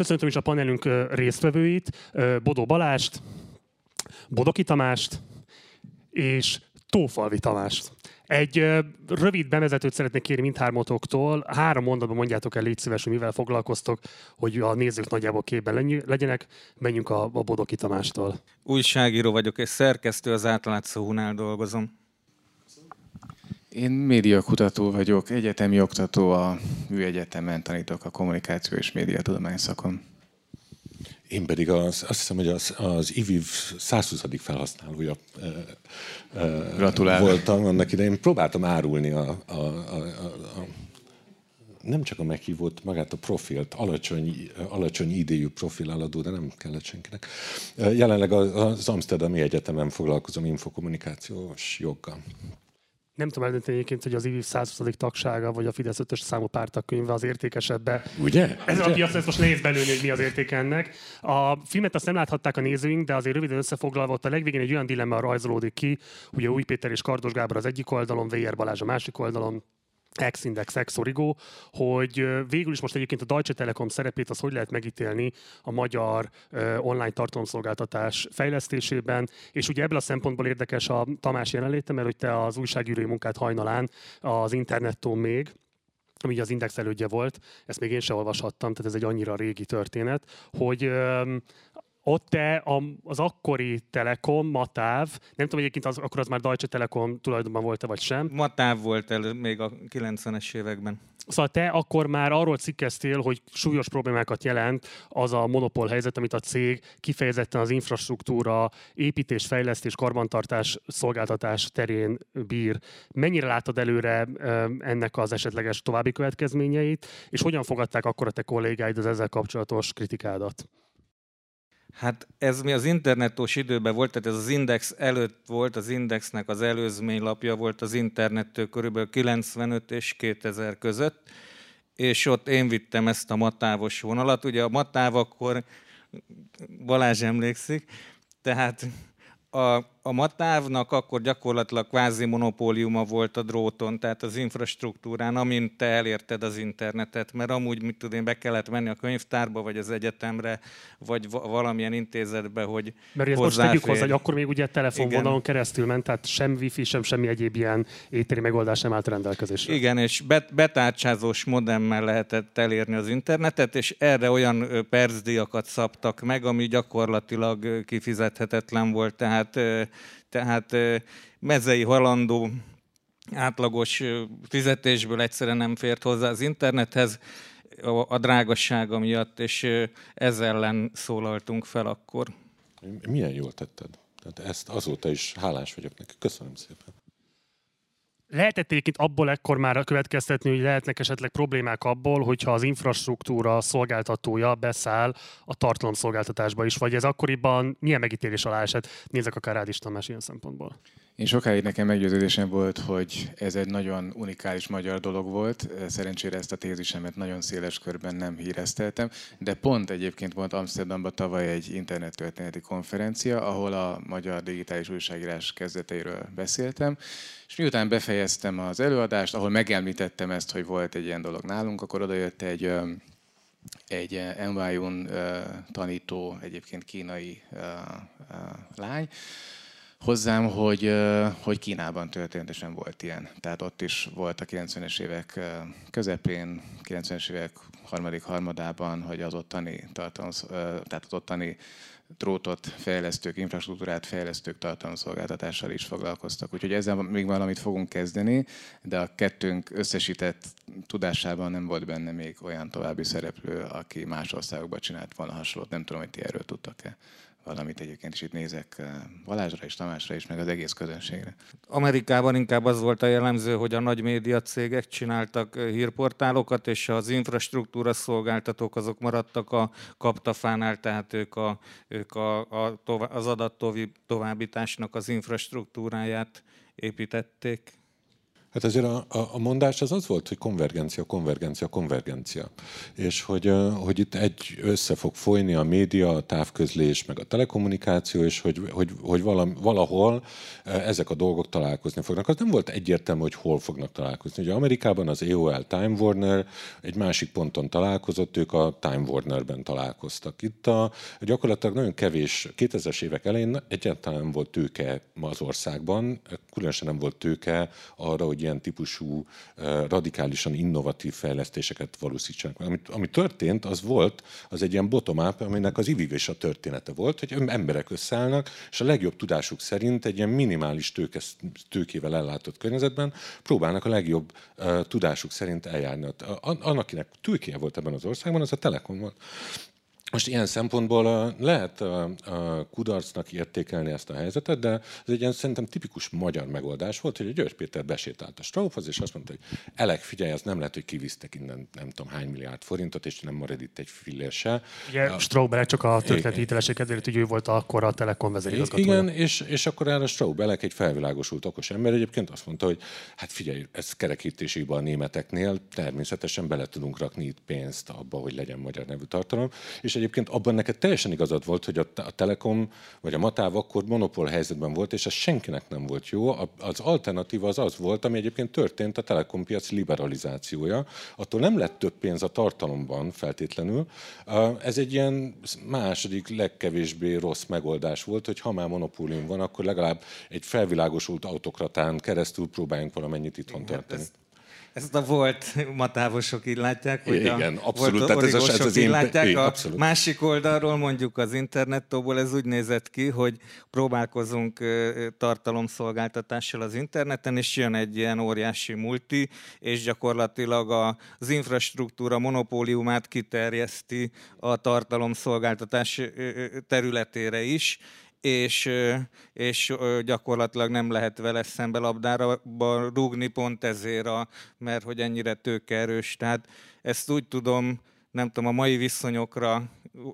köszöntöm is a panelünk résztvevőit, Bodó Balást, Bodoki Tamást és Tófalvi Tamást. Egy rövid bevezetőt szeretnék kérni mindhármatoktól. Három mondatban mondjátok el, légy szíves, hogy mivel foglalkoztok, hogy a nézők nagyjából képben legyenek. Menjünk a, a Bodoki Tamástól. Újságíró vagyok, és szerkesztő, az átlátszó Hunál dolgozom. Én médiakutató vagyok, egyetemi oktató, a műegyetemen tanítok a kommunikáció és médiatudomány szakon. Én pedig az, azt hiszem, hogy az, az IVIV 120. felhasználója Gratulálok. voltam annak idején. Próbáltam árulni a, a, a, a, nem csak a meghívott, magát a profilt, alacsony, alacsony idejű profil aladó, de nem kellett senkinek. Jelenleg az Amsterdami Egyetemen foglalkozom infokommunikációs joggal. Nem tudom eldönteni egyébként, hogy az IVIV 120. tagsága, vagy a Fidesz 5-ös számú pártakönyve az értékesebbe. Ugye? Ez Ugye? a piac, ezt most nehéz belőni, hogy mi az értéke ennek. A filmet azt nem láthatták a nézőink, de azért röviden összefoglalva ott a legvégén egy olyan dilemma rajzolódik ki, hogy a Új Péter és Kardos Gábor az egyik oldalon, VR Balázs a másik oldalon, Ex-Index, Ex-Origo, hogy végül is most egyébként a Deutsche Telekom szerepét az hogy lehet megítélni a magyar online tartalomszolgáltatás fejlesztésében, és ugye ebből a szempontból érdekes a Tamás jelenléte, mert hogy te az újságírói munkát hajnalán az internettől még, ami ugye az Index elődje volt, ezt még én sem olvashattam, tehát ez egy annyira régi történet, hogy ott te az akkori Telekom, Matáv, nem tudom egyébként az, akkor az már Deutsche Telekom tulajdonban volt-e vagy sem. Matáv volt el még a 90-es években. Szóval te akkor már arról cikkeztél, hogy súlyos problémákat jelent az a monopól helyzet, amit a cég kifejezetten az infrastruktúra, építés, fejlesztés, karbantartás, szolgáltatás terén bír. Mennyire látod előre ennek az esetleges további következményeit, és hogyan fogadták akkor a te kollégáid az ezzel kapcsolatos kritikádat? Hát ez mi az internetos időben volt, tehát ez az Index előtt volt, az Indexnek az előzmény lapja volt az internettől körülbelül 95 és 2000 között, és ott én vittem ezt a matávos vonalat. Ugye a matáv akkor, Balázs emlékszik, tehát a, a Matávnak akkor gyakorlatilag kvázi monopóliuma volt a dróton, tehát az infrastruktúrán, amint te elérted az internetet, mert amúgy, mit tudom én, be kellett menni a könyvtárba, vagy az egyetemre, vagy valamilyen intézetbe, hogy Mert most tegyük hozzá, hogy akkor még ugye telefonvonalon keresztül ment, tehát sem wifi, sem semmi egyéb ilyen éteri megoldás nem állt rendelkezésre. Igen, és bet- betárcsázós modemmel lehetett elérni az internetet, és erre olyan percdiakat szabtak meg, ami gyakorlatilag kifizethetetlen volt, tehát tehát mezei halandó átlagos fizetésből egyszerűen nem fért hozzá az internethez a drágassága miatt, és ezzel ellen szólaltunk fel akkor. Milyen jól tetted. Tehát ezt azóta is hálás vagyok neki. Köszönöm szépen. Lehetett egyébként abból ekkor már következtetni, hogy lehetnek esetleg problémák abból, hogyha az infrastruktúra szolgáltatója beszáll a tartalomszolgáltatásba is, vagy ez akkoriban milyen megítélés alá esett? Nézek akár rád is Tamás ilyen szempontból. Én sokáig nekem meggyőződésem volt, hogy ez egy nagyon unikális magyar dolog volt. Szerencsére ezt a tézisemet nagyon széles körben nem hírezteltem, de pont egyébként volt Amsterdamban tavaly egy internettörténeti konferencia, ahol a magyar digitális újságírás kezdeteiről beszéltem, és miután befejeztem az előadást, ahol megemlítettem ezt, hogy volt egy ilyen dolog nálunk, akkor odajött egy egy NYU-n tanító, egyébként kínai lány, hozzám, hogy, hogy Kínában történetesen volt ilyen. Tehát ott is volt a 90-es évek közepén, 90-es évek harmadik harmadában, hogy az ottani tartalom, tehát az ottani drótot fejlesztők, infrastruktúrát fejlesztők tartalomszolgáltatással is foglalkoztak. Úgyhogy ezzel még valamit fogunk kezdeni, de a kettőnk összesített tudásában nem volt benne még olyan további szereplő, aki más országokban csinált volna hasonlót. Nem tudom, hogy ti erről tudtak-e valamit egyébként is itt nézek eh, Balázsra és Tamásra is, meg az egész közönségre. Amerikában inkább az volt a jellemző, hogy a nagy média cégek csináltak eh, hírportálokat, és az infrastruktúra szolgáltatók azok maradtak a kaptafánál, tehát ők, a, ők a, a, az adat továbbításnak az infrastruktúráját építették. Hát azért a, a, a mondás az az volt, hogy konvergencia, konvergencia, konvergencia. És hogy, hogy itt egy össze fog folyni a média, a távközlés, meg a telekommunikáció, és hogy, hogy, hogy valahol ezek a dolgok találkozni fognak. Az nem volt egyértelmű, hogy hol fognak találkozni. Ugye Amerikában az AOL Time Warner egy másik ponton találkozott, ők a Time Warnerben találkoztak. Itt a, gyakorlatilag nagyon kevés, 2000-es évek elején egyáltalán nem volt tőke az országban, különösen nem volt tőke arra, hogy ilyen típusú radikálisan innovatív fejlesztéseket valósítsanak. Ami, ami történt, az volt, az egy ilyen bottom-up, aminek az ivívés a története volt, hogy emberek összeállnak, és a legjobb tudásuk szerint egy ilyen minimális tőke, tőkével ellátott környezetben próbálnak a legjobb tudásuk szerint eljárni. Annak, akinek tőkéje volt ebben az országban, az a Telekom volt. Most ilyen szempontból lehet kudarcnak értékelni ezt a helyzetet, de ez egy ilyen szerintem tipikus magyar megoldás volt, hogy a György Péter besétált a Straubhoz, és azt mondta, hogy Elek, figyelj, ez nem lehet, hogy kivisztek innen nem tudom hány milliárd forintot, és nem marad itt egy fillér se. Ugye Straub csak a történeti hitelesek kedvéért, hogy ő volt akkor a Telekom vezérigazgatója. Igen, és, és akkor erre Straub Elek egy felvilágosult okos ember egyébként azt mondta, hogy hát figyelj, ez kerekítési a németeknél természetesen bele tudunk rakni itt pénzt abba, hogy legyen magyar nevű tartalom, és egyébként abban neked teljesen igazad volt, hogy a, a Telekom vagy a Matáv akkor monopól helyzetben volt, és ez senkinek nem volt jó. Az alternatíva az az volt, ami egyébként történt a Telekom piac liberalizációja. Attól nem lett több pénz a tartalomban feltétlenül. Ez egy ilyen második legkevésbé rossz megoldás volt, hogy ha már monopólium van, akkor legalább egy felvilágosult autokratán keresztül próbáljunk valamennyit itthon tartani. Hát ezt a volt matávosok így látják, hogy Igen, a abszolút, volt tehát ez, az, ez az így én, látják. Én, a abszolút. másik oldalról mondjuk az internettóból ez úgy nézett ki, hogy próbálkozunk tartalomszolgáltatással az interneten, és jön egy ilyen óriási multi, és gyakorlatilag az infrastruktúra monopóliumát kiterjeszti a tartalomszolgáltatás területére is, és, és gyakorlatilag nem lehet vele szembe labdára rúgni pont ezért, a, mert hogy ennyire tőkeerős. Tehát ezt úgy tudom, nem tudom, a mai viszonyokra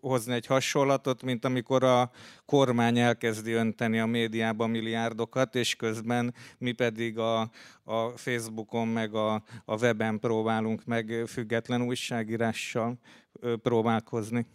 hozni egy hasonlatot, mint amikor a kormány elkezdi önteni a médiába milliárdokat, és közben mi pedig a, a Facebookon meg a, a weben próbálunk meg független újságírással próbálkozni.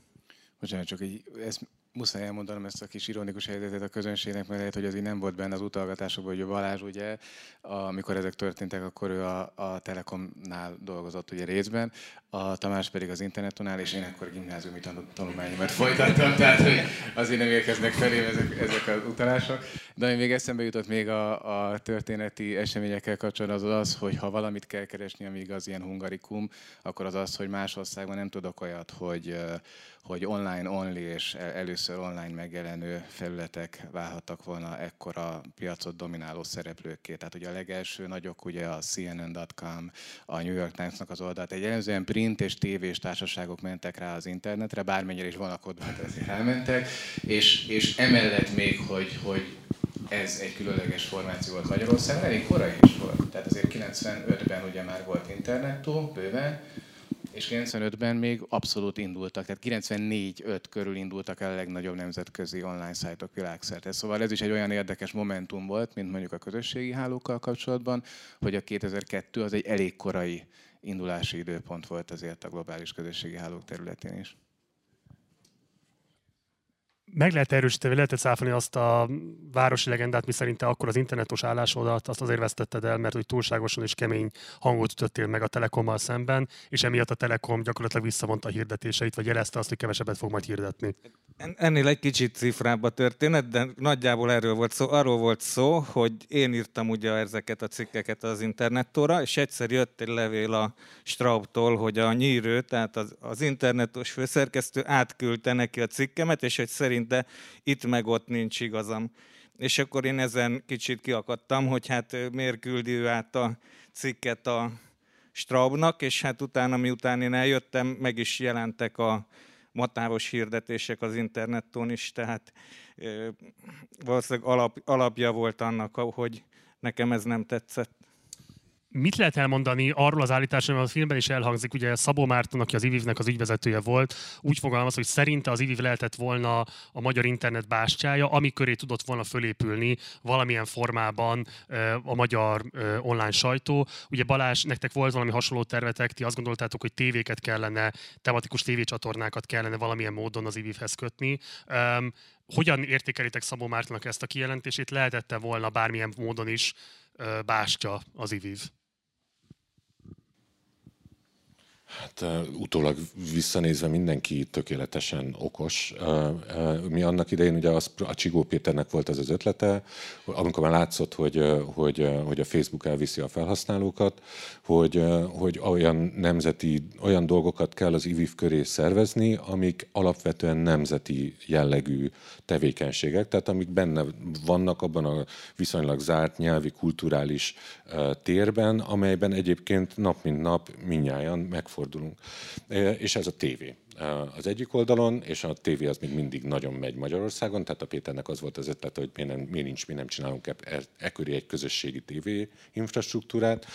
Bocsánat, csak egy, ez muszáj elmondanom ezt a kis ironikus helyzetet a közönségnek, mert lehet, hogy az így nem volt benne az utalgatásokban, hogy a Balázs ugye, amikor ezek történtek, akkor ő a, a Telekomnál dolgozott ugye részben, a Tamás pedig az internetonál, és én akkor gimnáziumi tanulmányomat folytattam, tehát hogy azért nem érkeznek felém ezek, ezek az utalások. De ami még eszembe jutott még a, a történeti eseményekkel kapcsolatban, az az, hogy ha valamit kell keresni, amíg az ilyen hungarikum, akkor az az, hogy más országban nem tudok olyat, hogy hogy online only és először online megjelenő felületek válhattak volna ekkora piacot domináló szereplőkké. Tehát ugye a legelső nagyok ugye a CNN.com, a New York Times-nak az oldalt. Egy jellemzően print és tévés társaságok mentek rá az internetre, bármennyire is vonakodva, hát ezért elmentek. És, és emellett még, hogy, hogy ez egy különleges formáció volt Magyarországon, elég korai is volt. Tehát azért 95-ben ugye már volt internettó, bőven, és 95-ben még abszolút indultak, tehát 94-5 körül indultak el a legnagyobb nemzetközi online szájtok világszerte. Szóval ez is egy olyan érdekes momentum volt, mint mondjuk a közösségi hálókkal kapcsolatban, hogy a 2002 az egy elég korai indulási időpont volt azért a globális közösségi hálók területén is meg lehet erősíteni, lehet száfolni azt a városi legendát, mi szerint te akkor az internetos állásodat azt azért vesztetted el, mert hogy túlságosan és kemény hangot ütöttél meg a Telekommal szemben, és emiatt a Telekom gyakorlatilag visszavonta a hirdetéseit, vagy jelezte azt, hogy kevesebbet fog majd hirdetni. Ennél egy kicsit cifrább a történet, de nagyjából erről volt szó. Arról volt szó, hogy én írtam ugye ezeket a cikkeket az internettóra, és egyszer jött egy levél a Straubtól, hogy a nyírő, tehát az, az internetos főszerkesztő átküldte neki a cikkemet, és hogy szerinte itt meg ott nincs igazam. És akkor én ezen kicsit kiakadtam, hogy hát miért küldi ő át a cikket a Straubnak, és hát utána, miután én eljöttem, meg is jelentek a matávos hirdetések az interneton is, tehát valószínűleg alap, alapja volt annak, hogy nekem ez nem tetszett. Mit lehet elmondani arról az állításról, mert a filmben is elhangzik, ugye Szabó Márton, aki az IVIV-nek az ügyvezetője volt, úgy fogalmaz, hogy szerinte az IVIV lehetett volna a magyar internet bástyája, ami köré tudott volna fölépülni valamilyen formában a magyar online sajtó. Ugye Balázs, nektek volt valami hasonló tervetek, ti azt gondoltátok, hogy tévéket kellene, tematikus tévécsatornákat kellene valamilyen módon az IVIV-hez kötni. Hogyan értékelitek Szabó Mártonnak ezt a kijelentését? Lehetette volna bármilyen módon is bástya az IVIV? Hát utólag visszanézve mindenki tökéletesen okos. Mi annak idején ugye az, a Csigó Péternek volt ez az ötlete, amikor már látszott, hogy, hogy, hogy a Facebook elviszi a felhasználókat, hogy, hogy olyan nemzeti, olyan dolgokat kell az IVIV köré szervezni, amik alapvetően nemzeti jellegű tevékenységek, tehát amik benne vannak abban a viszonylag zárt nyelvi, kulturális térben, amelyben egyébként nap mint nap minnyáján megfordul fordulunk. És ez a tévé az egyik oldalon, és a tévé az még mindig nagyon megy Magyarországon, tehát a Péternek az volt az ötlet, hogy miért, nem, miért nincs, mi nem csinálunk e, e, e köré egy közösségi tévé infrastruktúrát.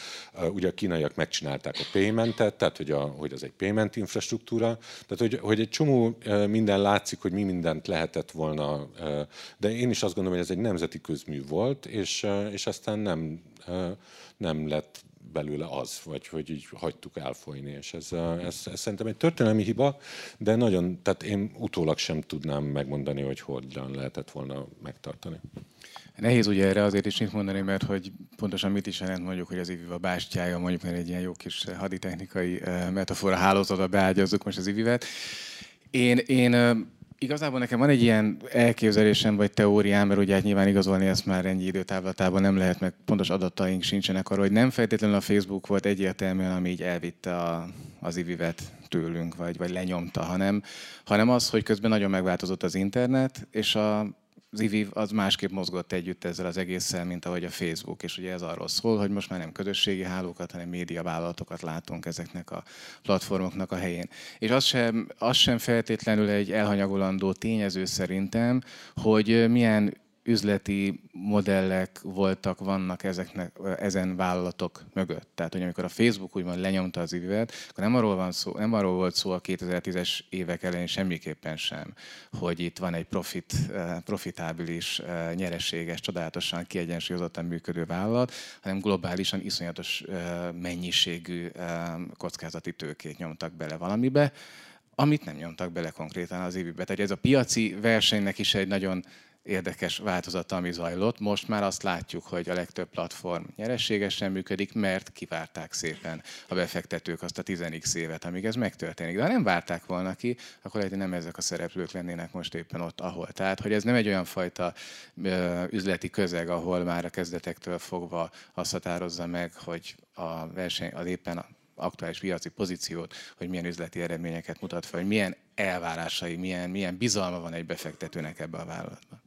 Ugye a kínaiak megcsinálták a paymentet, tehát hogy, a, hogy az egy payment infrastruktúra, tehát hogy, hogy egy csomó minden látszik, hogy mi mindent lehetett volna, de én is azt gondolom, hogy ez egy nemzeti közmű volt, és, és aztán nem, nem lett belőle az, vagy hogy így hagytuk elfolyni, és ez, ez, ez szerintem egy történelmi hiba, de nagyon, tehát én utólag sem tudnám megmondani, hogy hogyan lehetett volna megtartani. Nehéz ugye erre azért is mit mondani, mert hogy pontosan mit is jelent mondjuk, hogy az a bástyája, mondjuk mert egy ilyen jó kis haditechnikai metafora hálózatba beágyazzuk most az ivivet. Én, én Igazából nekem van egy ilyen elképzelésem vagy teóriám, mert ugye hát nyilván igazolni ezt már ennyi időtávlatában nem lehet, meg pontos adataink sincsenek arra, hogy nem feltétlenül a Facebook volt egyértelműen, ami így elvitte a, az ivivet tőlünk, vagy, vagy lenyomta, hanem, hanem az, hogy közben nagyon megváltozott az internet, és a az IVIV az másképp mozgott együtt ezzel az egésszel, mint ahogy a Facebook, és ugye ez arról szól, hogy most már nem közösségi hálókat, hanem médiavállalatokat látunk ezeknek a platformoknak a helyén. És az sem, az sem feltétlenül egy elhanyagolandó tényező szerintem, hogy milyen üzleti modellek voltak, vannak ezeknek, ezen vállalatok mögött. Tehát, hogy amikor a Facebook úgymond lenyomta az ivivet, akkor nem arról, van szó, nem arról volt szó a 2010-es évek elején semmiképpen sem, hogy itt van egy profit, eh, profitábilis, eh, nyereséges, csodálatosan kiegyensúlyozottan működő vállalat, hanem globálisan iszonyatos eh, mennyiségű kockázati tőkét nyomtak bele valamibe, amit nem nyomtak bele konkrétan az évibe. Tehát ez a piaci versenynek is egy nagyon érdekes változata, ami zajlott. Most már azt látjuk, hogy a legtöbb platform nyereségesen működik, mert kivárták szépen a befektetők azt a 10x évet, amíg ez megtörténik. De ha nem várták volna ki, akkor lehet, hogy nem ezek a szereplők lennének most éppen ott, ahol. Tehát, hogy ez nem egy olyan fajta üzleti közeg, ahol már a kezdetektől fogva azt határozza meg, hogy a verseny, az éppen a aktuális piaci pozíciót, hogy milyen üzleti eredményeket mutat fel, hogy milyen elvárásai, milyen, milyen bizalma van egy befektetőnek ebbe a vállalatban.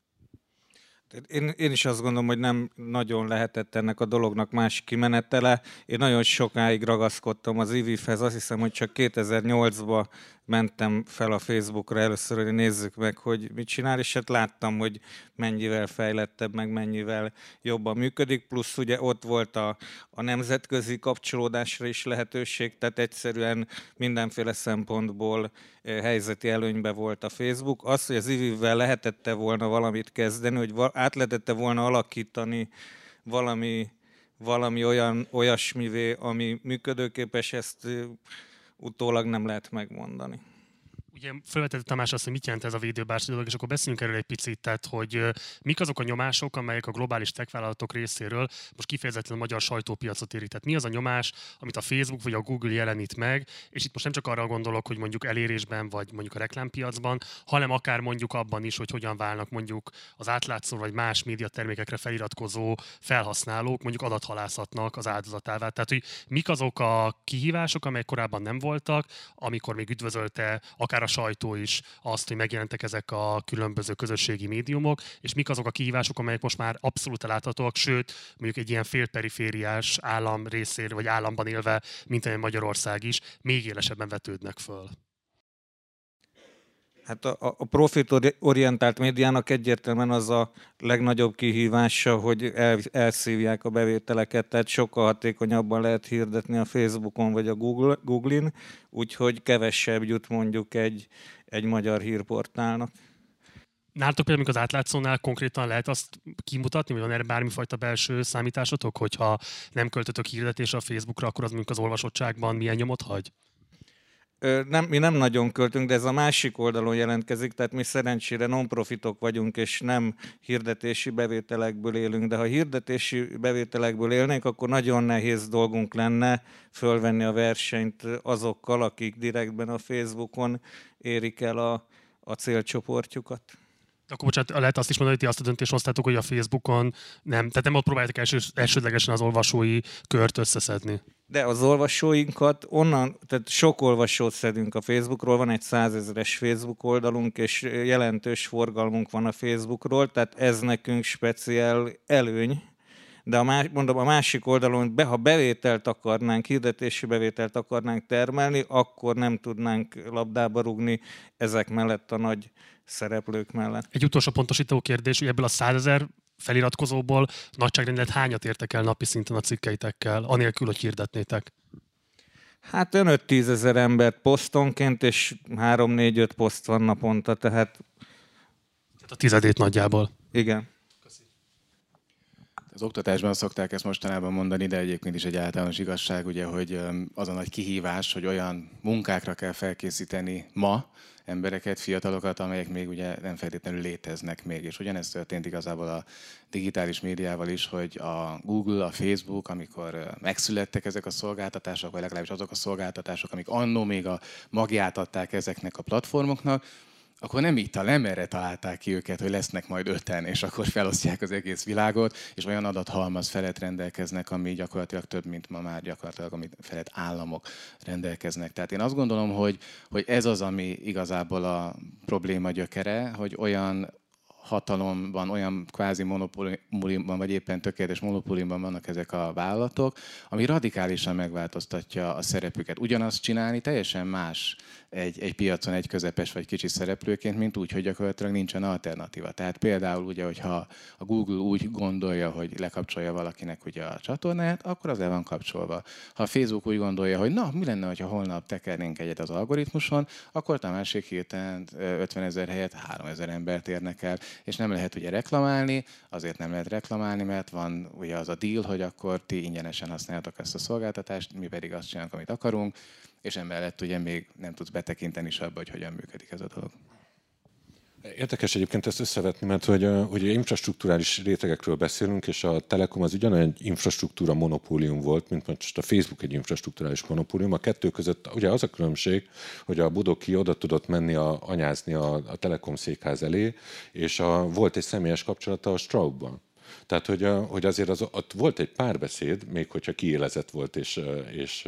Én, én is azt gondolom, hogy nem nagyon lehetett ennek a dolognak más kimenetele. Én nagyon sokáig ragaszkodtam az IVIF-hez, azt hiszem, hogy csak 2008-ban mentem fel a Facebookra először, hogy nézzük meg, hogy mit csinál, és hát láttam, hogy mennyivel fejlettebb, meg mennyivel jobban működik, plusz ugye ott volt a, a nemzetközi kapcsolódásra is lehetőség, tehát egyszerűen mindenféle szempontból eh, helyzeti előnybe volt a Facebook. Az, hogy az IVIV-vel lehetette volna valamit kezdeni, hogy át lehetette volna alakítani valami, valami olyan, olyasmivé, ami működőképes, ezt eh, utólag nem lehet megmondani. Ugye felvetett Tamás azt, hogy mit jelent ez a védőbársi dolog, és akkor beszéljünk erről egy picit, tehát hogy mik azok a nyomások, amelyek a globális tech részéről most kifejezetten a magyar sajtópiacot érik. Tehát mi az a nyomás, amit a Facebook vagy a Google jelenít meg, és itt most nem csak arra gondolok, hogy mondjuk elérésben vagy mondjuk a reklámpiacban, hanem akár mondjuk abban is, hogy hogyan válnak mondjuk az átlátszó vagy más médiatermékekre feliratkozó felhasználók mondjuk adathalászatnak az áldozatává. Tehát, hogy mik azok a kihívások, amelyek korábban nem voltak, amikor még üdvözölte akár a sajtó is azt, hogy megjelentek ezek a különböző közösségi médiumok, és mik azok a kihívások, amelyek most már abszolút láthatóak, sőt, mondjuk egy ilyen félperifériás állam részéről, vagy államban élve, mint egy Magyarország is, még élesebben vetődnek föl. Hát a, a profitorientált médiának egyértelműen az a legnagyobb kihívása, hogy el, elszívják a bevételeket, tehát sokkal hatékonyabban lehet hirdetni a Facebookon vagy a Google, Google-in, úgyhogy kevesebb jut mondjuk egy, egy magyar hírportálnak. Nálatok például, az átlátszónál konkrétan lehet azt kimutatni, hogy van erre bármifajta belső számításotok, hogyha nem költötök hirdetésre a Facebookra, akkor az mondjuk az olvasottságban milyen nyomot hagy? Nem, mi nem nagyon költünk, de ez a másik oldalon jelentkezik, tehát mi szerencsére non-profitok vagyunk, és nem hirdetési bevételekből élünk, de ha hirdetési bevételekből élnénk, akkor nagyon nehéz dolgunk lenne fölvenni a versenyt azokkal, akik direktben a Facebookon érik el a, a célcsoportjukat. Akkor bocsánat, lehet azt is mondani, hogy ti azt a döntést hoztátok, hogy a Facebookon nem, tehát nem ott próbáljátok első, elsődlegesen az olvasói kört összeszedni. De az olvasóinkat onnan, tehát sok olvasót szedünk a Facebookról, van egy százezeres Facebook oldalunk, és jelentős forgalmunk van a Facebookról, tehát ez nekünk speciál előny, de a más, mondom, a másik oldalon, be, ha bevételt akarnánk, hirdetési bevételt akarnánk termelni, akkor nem tudnánk labdába rugni ezek mellett a nagy szereplők mellett. Egy utolsó pontosító kérdés, hogy ebből a százezer feliratkozóból nagyságrendet hányat értek el napi szinten a cikkeitekkel, anélkül, hogy hirdetnétek? Hát ön 5-10 ezer embert posztonként, és 3-4-5 poszt van naponta, tehát... Tehát a tizedét nagyjából. Igen. Az oktatásban szokták ezt mostanában mondani, de egyébként is egy általános igazság, ugye, hogy az a nagy kihívás, hogy olyan munkákra kell felkészíteni ma, embereket, fiatalokat, amelyek még ugye nem feltétlenül léteznek még. És ugyanezt történt igazából a digitális médiával is, hogy a Google, a Facebook, amikor megszülettek ezek a szolgáltatások, vagy legalábbis azok a szolgáltatások, amik annó még a magját adták ezeknek a platformoknak, akkor nem itt, nem erre találták ki őket, hogy lesznek majd öten, és akkor felosztják az egész világot, és olyan adathalmaz felett rendelkeznek, ami gyakorlatilag több, mint ma már gyakorlatilag, amit felett államok rendelkeznek. Tehát én azt gondolom, hogy, hogy ez az, ami igazából a probléma gyökere, hogy olyan hatalomban, olyan kvázi monopóliumban, vagy éppen tökéletes monopóliumban vannak ezek a vállalatok, ami radikálisan megváltoztatja a szerepüket. Ugyanazt csinálni teljesen más egy, egy piacon egy közepes vagy kicsi szereplőként, mint úgy, hogy gyakorlatilag nincsen alternatíva. Tehát például ugye, hogyha a Google úgy gondolja, hogy lekapcsolja valakinek ugye a csatornáját, akkor az el van kapcsolva. Ha a Facebook úgy gondolja, hogy na, mi lenne, ha holnap tekernénk egyet az algoritmuson, akkor a másik héten 50 ezer helyett 3 ezer embert érnek el, és nem lehet ugye reklamálni, azért nem lehet reklamálni, mert van ugye az a deal, hogy akkor ti ingyenesen használjátok ezt a szolgáltatást, mi pedig azt csinálunk, amit akarunk, és emellett ugye még nem tudsz betekinteni is abba, hogy hogyan működik ez a dolog. Érdekes egyébként ezt összevetni, mert hogy, hogy infrastruktúrális rétegekről beszélünk, és a Telekom az ugyanolyan infrastruktúra monopólium volt, mint most a Facebook egy infrastruktúrális monopólium. A kettő között ugye az a különbség, hogy a Budoki oda tudott menni a, anyázni a, a Telekom székház elé, és a, volt egy személyes kapcsolata a Straubban. Tehát, hogy, hogy azért az, ott volt egy párbeszéd, még hogyha kiélezett volt, és, és,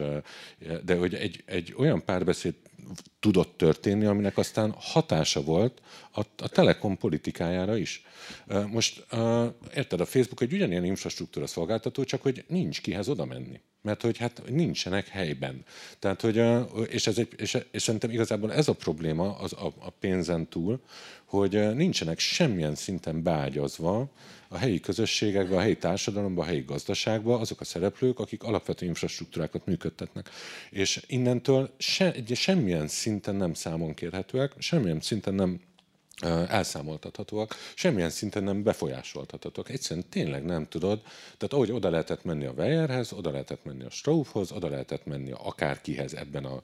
de hogy egy, egy olyan párbeszéd tudott történni, aminek aztán hatása volt a, a Telekom politikájára is. Most érted, a Facebook egy ugyanilyen infrastruktúra szolgáltató, csak hogy nincs kihez oda menni. Mert hogy hát nincsenek helyben. Tehát, hogy, és, ez egy, és, és szerintem igazából ez a probléma az a, a pénzen túl, hogy nincsenek semmilyen szinten beágyazva a helyi közösségekben, a helyi társadalomban, a helyi gazdaságban azok a szereplők, akik alapvető infrastruktúrákat működtetnek. És innentől se, semmilyen szinten nem számon kérhetőek, semmilyen szinten nem elszámoltathatóak, semmilyen szinten nem befolyásoltathatóak. Egyszerűen tényleg nem tudod. Tehát ahogy oda lehetett menni a Weyerhez, oda lehetett menni a Straufhoz, oda lehetett menni akárkihez ebben a,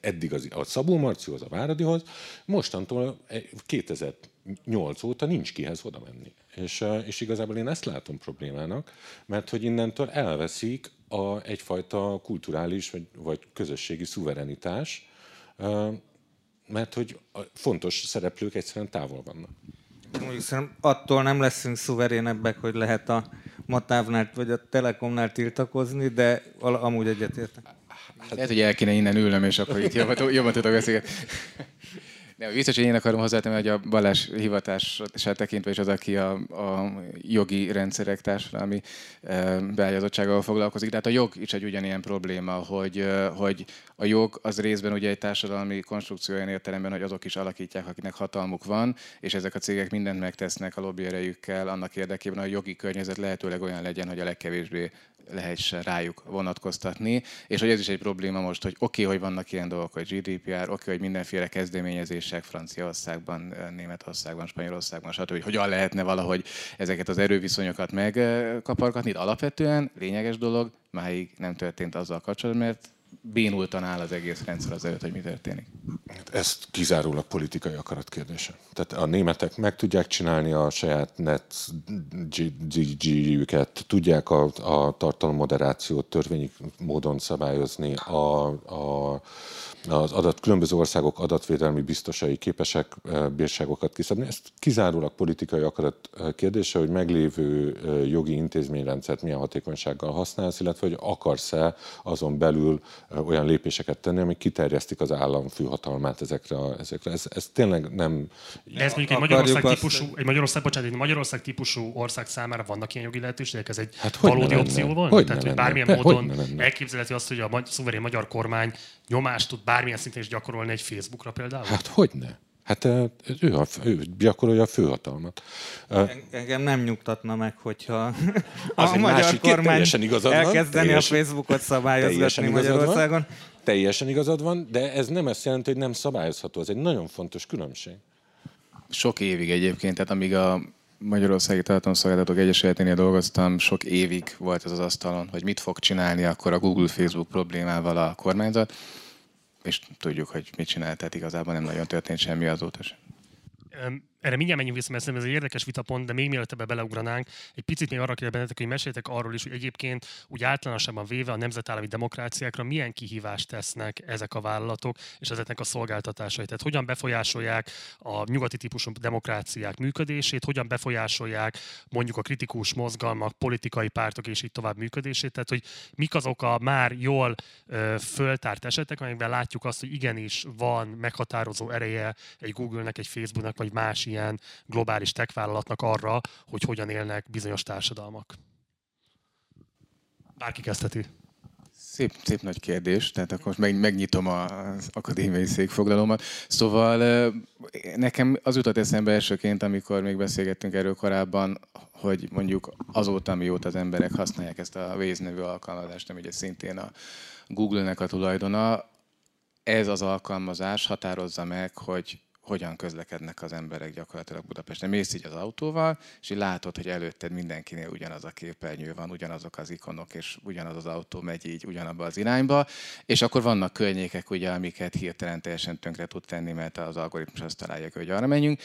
eddig az, a Szabó Marcihoz, a Váradihoz, mostantól 2008 óta nincs kihez oda menni. És, és igazából én ezt látom problémának, mert hogy innentől elveszik a, egyfajta kulturális vagy, vagy közösségi szuverenitás, mert hogy a fontos szereplők egyszerűen távol vannak. Mondjuk attól nem leszünk szuverénebbek, hogy lehet a Matávnál vagy a Telekomnál tiltakozni, de amúgy egyetértek. Hát, lehet, hogy el kéne innen ülnöm, és akkor itt jobban, jobban tudok beszélgetni. De biztos, hogy én akarom hozzátenni, hogy a Balázs hivatását tekintve is az, aki a, a jogi rendszerek társadalmi beágyazottsággal foglalkozik. Tehát a jog is egy ugyanilyen probléma, hogy, hogy a jog az részben ugye egy társadalmi konstrukció olyan értelemben, hogy azok is alakítják, akinek hatalmuk van, és ezek a cégek mindent megtesznek a lobbyerejükkel annak érdekében, hogy a jogi környezet lehetőleg olyan legyen, hogy a legkevésbé lehessen rájuk vonatkoztatni, és hogy ez is egy probléma most, hogy oké, okay, hogy vannak ilyen dolgok, hogy GDPR, oké, okay, hogy mindenféle kezdeményezések Franciaországban, Németországban, Spanyolországban, stb. hogy hogyan lehetne valahogy ezeket az erőviszonyokat megkapargatni. Alapvetően lényeges dolog, máig nem történt azzal kapcsolatban, mert bénultan áll az egész rendszer az előtt, hogy mi történik. Ez kizárólag politikai akarat kérdése. Tehát a németek meg tudják csinálni a saját net GG-jüket, tudják a, a tartalommoderációt törvényi módon szabályozni, a, a az adat, különböző országok adatvédelmi biztosai képesek bírságokat kiszabni. Ez kizárólag politikai akarat kérdése, hogy meglévő jogi intézményrendszert milyen hatékonysággal használsz, illetve hogy akarsz-e azon belül olyan lépéseket tenni, amik kiterjesztik az állam főhatalmát ezekre. A, ezekre. Ez, ez tényleg nem... De ez mondjuk egy Magyarország, azt... típusú, egy Magyarország, bocsánat, egy Magyarország típusú ország számára vannak ilyen jogi lehetőségek? Ez egy hát valódi opció van? Hogy Tehát, hogy bármilyen Be, módon elképzelhető azt, hogy a szuverén magyar kormány nyomást tud bármilyen szinten is gyakorolni egy Facebookra például? Hát hogy ne? Hát ő, a, ő gyakorolja a főhatalmat. Engem nem nyugtatna meg, hogyha a magyar másik, kormány elkezdeni a Facebookot szabályozgatni Magyarországon. Van, teljesen igazad van, de ez nem ezt jelenti, hogy nem szabályozható. Ez egy nagyon fontos különbség. Sok évig egyébként, tehát amíg a Magyarországi Tartalomszolgáltatók Egyesületénél dolgoztam, sok évig volt ez az asztalon, hogy mit fog csinálni akkor a Google-Facebook problémával a kormányzat és tudjuk, hogy mit csinál, tehát igazából nem nagyon történt semmi azóta sem erre mindjárt menjünk vissza, mert ez egy érdekes vitapont, de még mielőtt ebbe beleugranánk, egy picit még arra kérlek bennetek, hogy meséltek arról is, hogy egyébként úgy általánosabban véve a nemzetállami demokráciákra milyen kihívást tesznek ezek a vállalatok és ezeknek a szolgáltatásai. Tehát hogyan befolyásolják a nyugati típusú demokráciák működését, hogyan befolyásolják mondjuk a kritikus mozgalmak, politikai pártok és így tovább működését. Tehát, hogy mik azok a már jól ö, föltárt esetek, amelyekben látjuk azt, hogy igenis van meghatározó ereje egy Google-nek, egy Facebooknak vagy más ilyen globális tech vállalatnak arra, hogy hogyan élnek bizonyos társadalmak? Bárki kezdheti. Szép, szép nagy kérdés, tehát akkor meg, megnyitom az akadémiai székfoglalómat. Szóval nekem az jutott eszembe elsőként, amikor még beszélgettünk erről korábban, hogy mondjuk azóta, mióta az emberek használják ezt a Waze nevű alkalmazást, ami ugye szintén a Google-nek a tulajdona, ez az alkalmazás határozza meg, hogy hogyan közlekednek az emberek gyakorlatilag Budapesten. Mész így az autóval, és így látod, hogy előtted mindenkinél ugyanaz a képernyő van, ugyanazok az ikonok, és ugyanaz az autó megy így ugyanabba az irányba, és akkor vannak környékek, ugye, amiket hirtelen teljesen tönkre tud tenni, mert az algoritmus azt találja, hogy arra menjünk.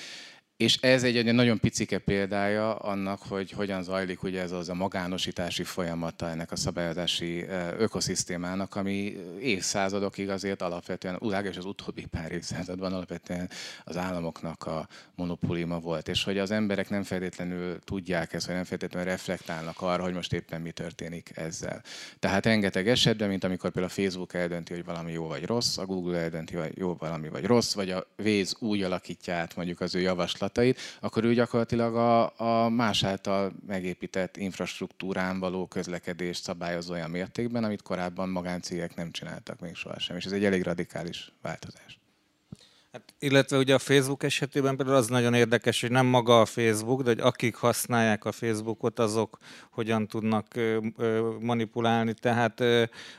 És ez egy, egy nagyon picike példája annak, hogy hogyan zajlik ugye ez az a magánosítási folyamata ennek a szabályozási ökoszisztémának, ami évszázadokig azért alapvetően, és az utóbbi pár évszázadban alapvetően az államoknak a monopóliuma volt. És hogy az emberek nem feltétlenül tudják ezt, vagy nem feltétlenül reflektálnak arra, hogy most éppen mi történik ezzel. Tehát rengeteg esetben, mint amikor például a Facebook eldönti, hogy valami jó vagy rossz, a Google eldönti, hogy jó valami vagy rossz, vagy a Waze úgy alakítja át mondjuk az ő javaslat feladatait, akkor ő gyakorlatilag a, a más által megépített infrastruktúrán való közlekedést szabályozza olyan mértékben, amit korábban magáncégek nem csináltak még sohasem. És ez egy elég radikális változás. Illetve ugye a Facebook esetében például az nagyon érdekes, hogy nem maga a Facebook, de hogy akik használják a Facebookot, azok hogyan tudnak manipulálni. Tehát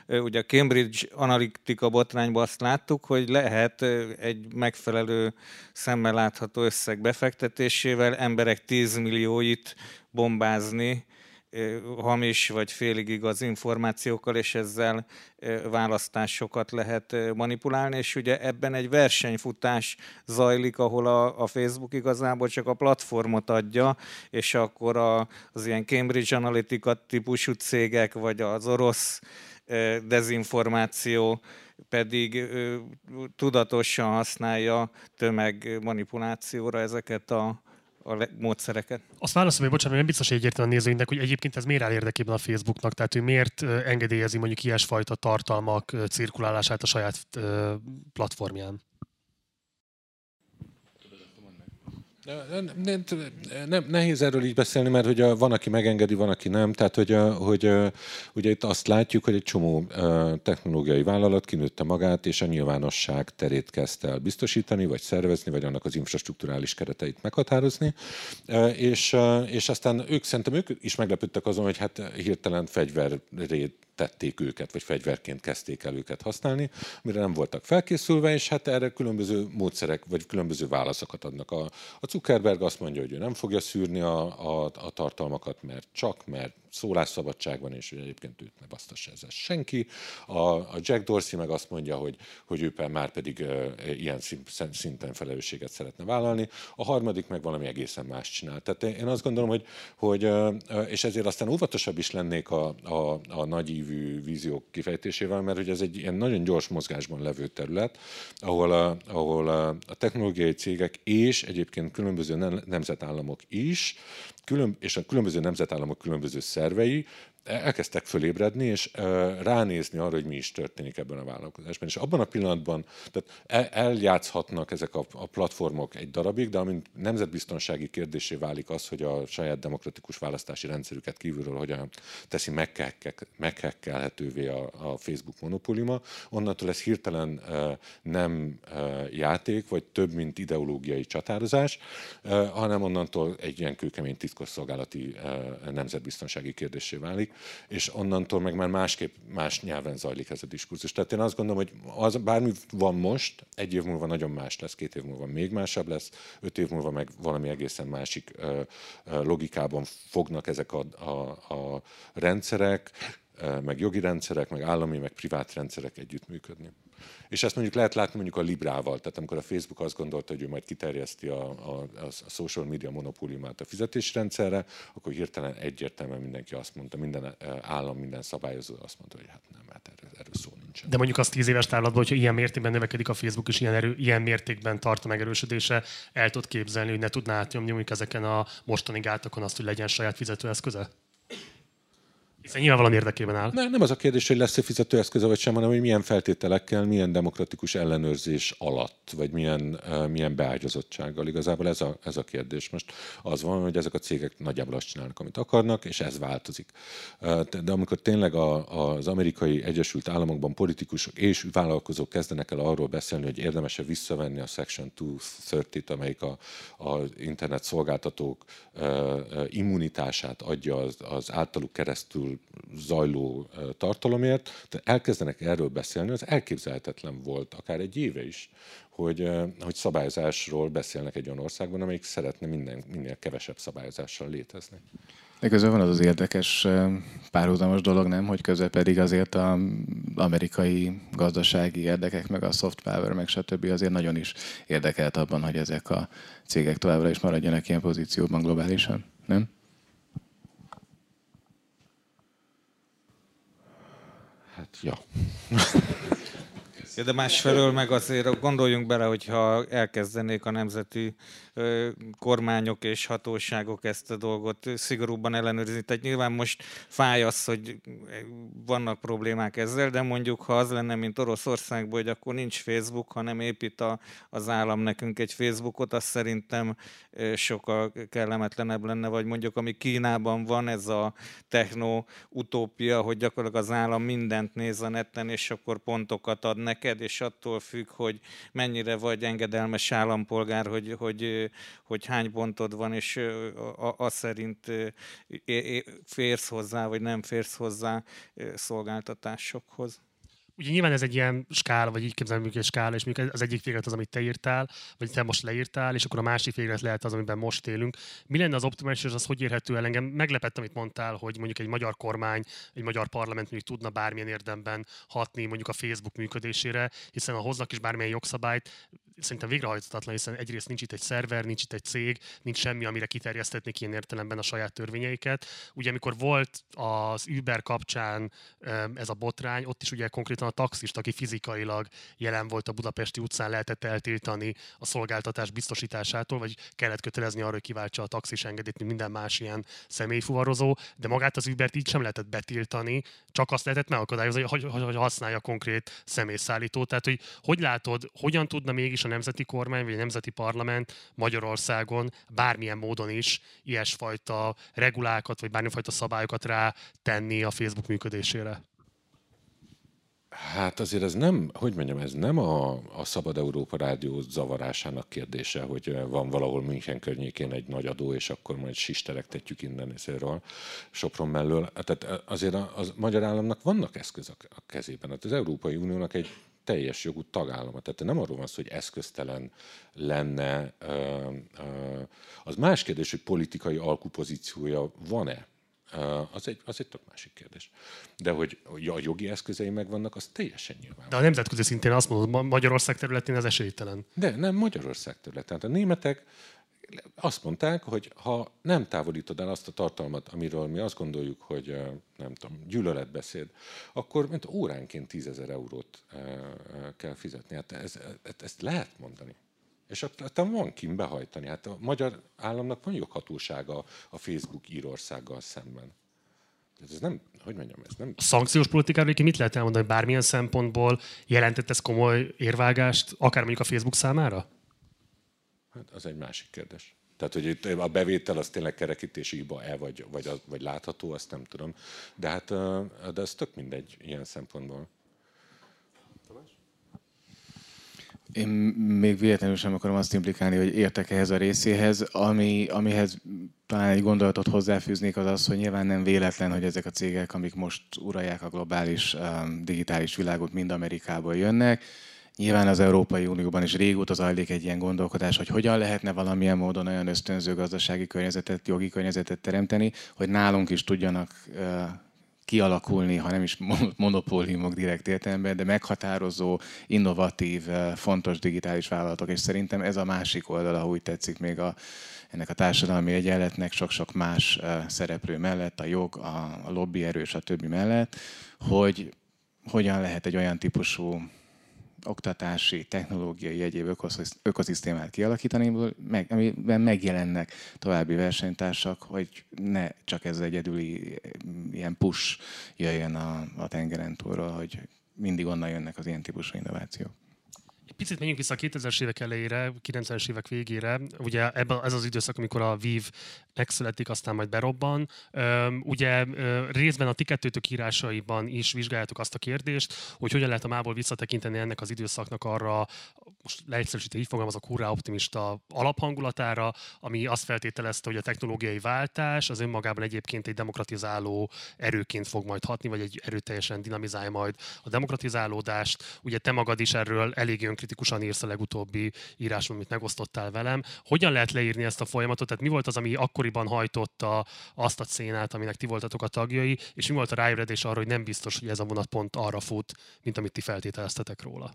ugye a Cambridge Analytica botrányban azt láttuk, hogy lehet egy megfelelő szemmel látható összeg befektetésével emberek 10 millióit bombázni, hamis vagy félig igaz információkkal, és ezzel választásokat lehet manipulálni, és ugye ebben egy versenyfutás zajlik, ahol a, a Facebook igazából csak a platformot adja, és akkor a, az ilyen Cambridge Analytica típusú cégek, vagy az orosz dezinformáció pedig tudatosan használja tömegmanipulációra ezeket a a módszereket. Azt válaszolom, hogy bocsánat, nem biztos, hogy egyértelműen nézőinknek, hogy egyébként ez miért áll érdekében a Facebooknak, tehát hogy miért engedélyezi mondjuk ilyesfajta tartalmak cirkulálását a saját platformján? Nem, nem, nehéz erről így beszélni, mert hogy a, van, aki megengedi, van, aki nem. Tehát, hogy, a, hogy a, ugye itt azt látjuk, hogy egy csomó a, technológiai vállalat kinőtte magát, és a nyilvánosság terét kezdte el biztosítani, vagy szervezni, vagy annak az infrastruktúrális kereteit meghatározni. És, és aztán ők szerintem ők is meglepődtek azon, hogy hát hirtelen fegyverrét tették őket, vagy fegyverként kezdték el őket használni, amire nem voltak felkészülve, és hát erre különböző módszerek, vagy különböző válaszokat adnak. A, a Zuckerberg azt mondja, hogy ő nem fogja szűrni a, a, a tartalmakat, mert csak, mert szólásszabadság van, és egyébként őt ne basztassa ezzel senki. A, a Jack Dorsey meg azt mondja, hogy, hogy ő már pedig uh, ilyen szinten felelősséget szeretne vállalni. A harmadik meg valami egészen más csinál. Tehát én azt gondolom, hogy, hogy és ezért aztán óvatosabb is lennék a, a, a nagyívű víziók kifejtésével, mert hogy ez egy ilyen nagyon gyors mozgásban levő terület, ahol a, ahol a, a technológiai cégek és egyébként különböző nemzetállamok is külön, és a különböző nemzetállamok különböző szervei elkezdtek fölébredni, és ránézni arra, hogy mi is történik ebben a vállalkozásban. És abban a pillanatban tehát eljátszhatnak ezek a, a platformok egy darabig, de amint nemzetbiztonsági kérdésé válik az, hogy a saját demokratikus választási rendszerüket kívülről hogyan teszi meghekkelhetővé a, a Facebook monopóliuma, onnantól ez hirtelen nem játék, vagy több, mint ideológiai csatározás, hanem onnantól egy ilyen kőkemény titkosszolgálati nemzetbiztonsági kérdésé válik és onnantól meg már másképp más nyelven zajlik ez a diskurzus. Tehát én azt gondolom, hogy az, bármi van most, egy év múlva nagyon más lesz, két év múlva még másabb lesz, öt év múlva meg valami egészen másik ö, ö, logikában fognak ezek a, a, a rendszerek, meg jogi rendszerek, meg állami, meg privát rendszerek együttműködni. És ezt mondjuk lehet látni mondjuk a Librával, tehát amikor a Facebook azt gondolta, hogy ő majd kiterjeszti a, a, a social media monopóliumát a fizetésrendszerre, akkor hirtelen egyértelműen mindenki azt mondta, minden állam, minden szabályozó azt mondta, hogy hát nem, hát erről, erről szó nincsen. De mondjuk az tíz éves távlatban, hogyha ilyen mértékben növekedik a Facebook, és ilyen, erő, ilyen mértékben tart a megerősödése, el tud képzelni, hogy ne tudná átnyomni mondjuk ezeken a mostani gátokon azt, hogy legyen saját fizetőeszköze? Hiszen nyilvánvalóan érdekében áll. Nem, nem az a kérdés, hogy lesz-e fizetőeszköze vagy sem, hanem hogy milyen feltételekkel, milyen demokratikus ellenőrzés alatt, vagy milyen, uh, milyen beágyazottsággal. Igazából ez a, ez a kérdés. Most az van, hogy ezek a cégek nagyjából azt csinálnak, amit akarnak, és ez változik. Uh, de amikor tényleg a, az amerikai Egyesült Államokban politikusok és vállalkozók kezdenek el arról beszélni, hogy érdemese visszavenni a Section 230-t, amelyik a, internet szolgáltatók uh, immunitását adja az, az általuk keresztül zajló tartalomért, de elkezdenek erről beszélni, az elképzelhetetlen volt, akár egy éve is, hogy, hogy szabályozásról beszélnek egy olyan országban, amelyik szeretne minden, minél kevesebb szabályozással létezni. De közben van az az érdekes párhuzamos dolog, nem, hogy közben pedig azért az amerikai gazdasági érdekek, meg a soft power, meg stb. azért nagyon is érdekelt abban, hogy ezek a cégek továbbra is maradjanak ilyen pozícióban globálisan, nem? Hát, ja. De másfelől meg azért gondoljunk bele, hogyha elkezdenék a nemzeti kormányok és hatóságok ezt a dolgot szigorúbban ellenőrizni. Tehát nyilván most fáj az, hogy vannak problémák ezzel, de mondjuk, ha az lenne, mint Oroszországban, hogy akkor nincs Facebook, hanem épít a, az állam nekünk egy Facebookot, az szerintem sokkal kellemetlenebb lenne, vagy mondjuk, ami Kínában van, ez a techno utópia, hogy gyakorlatilag az állam mindent néz a neten, és akkor pontokat ad neked, és attól függ, hogy mennyire vagy engedelmes állampolgár, hogy, hogy hogy hány pontod van, és az szerint férsz hozzá, vagy nem férsz hozzá szolgáltatásokhoz. Ugye nyilván ez egy ilyen skála, vagy így képzelem egy skála, és mondjuk az egyik véglet az, amit te írtál, vagy te most leírtál, és akkor a másik véglet lehet az, amiben most élünk. Mi lenne az optimális, és az hogy érhető el? Engem meglepett, amit mondtál, hogy mondjuk egy magyar kormány, egy magyar parlament mondjuk tudna bármilyen érdemben hatni mondjuk a Facebook működésére, hiszen ha hoznak is bármilyen jogszabályt, szerintem végrehajthatatlan, hiszen egyrészt nincs itt egy szerver, nincs itt egy cég, nincs semmi, amire kiterjesztetnék ilyen értelemben a saját törvényeiket. Ugye amikor volt az Uber kapcsán ez a botrány, ott is ugye konkrétan a taxist, aki fizikailag jelen volt a budapesti utcán, lehetett eltiltani a szolgáltatás biztosításától, vagy kellett kötelezni arra, hogy kiváltsa a taxis engedélyt, mint minden más ilyen személyfuvarozó, de magát az Ubert így sem lehetett betiltani, csak azt lehetett megakadályozni, hogy, hogy, hogy használja konkrét személyszállítót. Tehát, hogy hogy látod, hogyan tudna mégis a nemzeti kormány vagy a nemzeti parlament Magyarországon bármilyen módon is ilyesfajta regulákat vagy bármifajta szabályokat rá tenni a Facebook működésére? Hát azért ez nem, hogy mondjam, ez nem a, a Szabad Európa Rádió zavarásának kérdése, hogy van valahol München környékén egy nagy adó, és akkor majd sisterektetjük innen ezerről, Sopron mellől. Tehát azért a, a magyar államnak vannak eszközök a kezében. Hát az Európai Uniónak egy teljes jogú tagállama. Tehát nem arról van szó, hogy eszköztelen lenne. Az más kérdés, hogy politikai alkupozíciója van-e az egy, az egy tök másik kérdés. De hogy a jogi eszközei megvannak, az teljesen nyilván. De a nemzetközi szintén azt mondod, Magyarország területén az esélytelen. De nem Magyarország területén. Hát a németek azt mondták, hogy ha nem távolítod el azt a tartalmat, amiről mi azt gondoljuk, hogy nem tudom, gyűlöletbeszéd, akkor mint óránként tízezer eurót kell fizetni. Hát ez, ezt lehet mondani. És ott van kim behajtani. Hát a magyar államnak van joghatósága a Facebook Írországgal szemben. Ez nem, hogy mondjam, ez nem... A szankciós politikáról mit lehet elmondani, bármilyen szempontból jelentett ez komoly érvágást, akár mondjuk a Facebook számára? Hát az egy másik kérdés. Tehát, hogy itt a bevétel az tényleg kerekítési hiba-e, vagy, vagy, vagy látható, azt nem tudom. De hát de ez tök mindegy ilyen szempontból. Én még véletlenül sem akarom azt implikálni, hogy értek ehhez a részéhez. Ami, amihez talán egy gondolatot hozzáfűznék az az, hogy nyilván nem véletlen, hogy ezek a cégek, amik most uralják a globális um, digitális világot, mind Amerikából jönnek. Nyilván az Európai Unióban is régóta zajlik egy ilyen gondolkodás, hogy hogyan lehetne valamilyen módon olyan ösztönző gazdasági környezetet, jogi környezetet teremteni, hogy nálunk is tudjanak kialakulni, ha nem is monopóliumok direkt értelemben, de meghatározó, innovatív, fontos digitális vállalatok, és szerintem ez a másik oldala, úgy tetszik még a, ennek a társadalmi egyenletnek sok-sok más szereplő mellett, a jog, a, a lobby erős, a többi mellett, hogy hogyan lehet egy olyan típusú oktatási, technológiai, egyéb ökoszisztémát kialakítani, meg, amiben megjelennek további versenytársak, hogy ne csak ez egyedüli ilyen push jöjjön a, a tengeren túlról, hogy mindig onnan jönnek az ilyen típusú innovációk. Picit menjünk vissza a 2000-es évek elejére, 90-es évek végére. Ugye ebben ez az időszak, amikor a VIV megszületik, aztán majd berobban. Ugye részben a ti kettőtök írásaiban is vizsgáljátok azt a kérdést, hogy hogyan lehet a mából visszatekinteni ennek az időszaknak arra, most leegyszerűsítve így fogalmazok, hurrá optimista alaphangulatára, ami azt feltételezte, hogy a technológiai váltás az önmagában egyébként egy demokratizáló erőként fog majd hatni, vagy egy erőteljesen dinamizálja majd a demokratizálódást. Ugye te magad is erről elég önkritikusan írsz a legutóbbi írásban, amit megosztottál velem. Hogyan lehet leírni ezt a folyamatot? Tehát mi volt az, ami akkoriban hajtotta azt a szénát, aminek ti voltatok a tagjai, és mi volt a ráébredés arra, hogy nem biztos, hogy ez a vonat pont arra fut, mint amit ti feltételeztetek róla?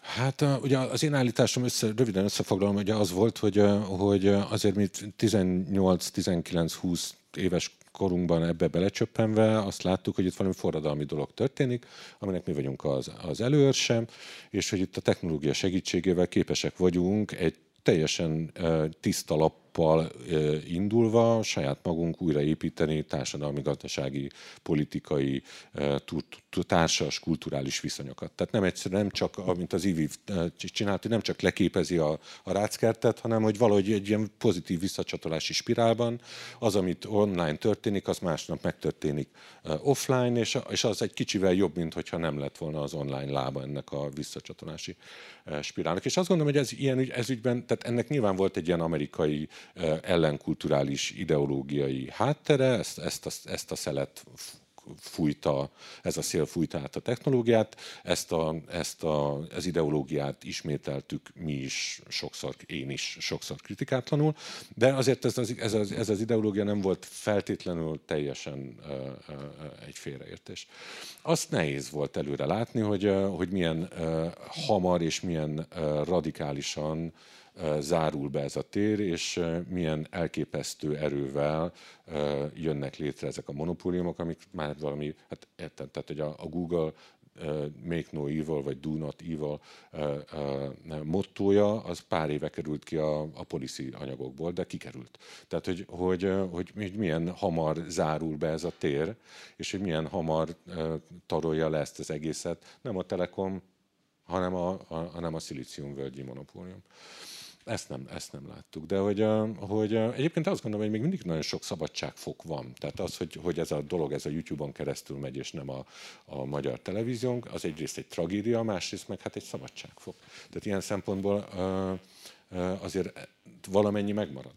Hát ugye az én állításom össze, röviden összefoglalom, hogy az volt, hogy, hogy azért mi 18-19-20 éves korunkban ebbe belecsöppenve azt láttuk, hogy itt valami forradalmi dolog történik, aminek mi vagyunk az, az előörsem, és hogy itt a technológia segítségével képesek vagyunk egy teljesen tiszta lap alappal indulva saját magunk újraépíteni társadalmi, gazdasági, politikai, társas, kulturális viszonyokat. Tehát nem egyszerűen nem csak, mint az IVIV csinált, hogy nem csak leképezi a, a ráckertet, hanem hogy valahogy egy ilyen pozitív visszacsatolási spirálban az, amit online történik, az másnap megtörténik offline, és, és az egy kicsivel jobb, mint hogyha nem lett volna az online lába ennek a visszacsatolási spirálnak. És azt gondolom, hogy ez, ilyen, ez ügyben, tehát ennek nyilván volt egy ilyen amerikai ellenkulturális ideológiai háttere, ezt, ezt, a, ezt a szelet fújta, ez a szél fújta át a technológiát, ezt, a, ezt a, az ideológiát ismételtük mi is sokszor, én is sokszor kritikátlanul, de azért ez az, ez az, ez az ideológia nem volt feltétlenül teljesen egy félreértés. Azt nehéz volt előre látni, hogy, hogy milyen hamar és milyen radikálisan zárul be ez a tér, és milyen elképesztő erővel jönnek létre ezek a monopóliumok, amik már valami, hát értem, tehát hogy a, Google Make No Evil, vagy Do Not Evil mottoja, az pár éve került ki a, a policy anyagokból, de kikerült. Tehát, hogy, hogy, hogy, hogy milyen hamar zárul be ez a tér, és hogy milyen hamar tarolja le ezt az egészet, nem a Telekom, hanem a, a, hanem a szilíciumvölgyi monopólium. Ezt nem, ezt nem láttuk. De hogy, hogy egyébként azt gondolom, hogy még mindig nagyon sok szabadságfok van. Tehát az, hogy, hogy ez a dolog ez a YouTube-on keresztül megy, és nem a, a magyar televíziónk, az egyrészt egy tragédia, másrészt meg hát egy szabadságfok. Tehát ilyen szempontból azért valamennyi megmaradt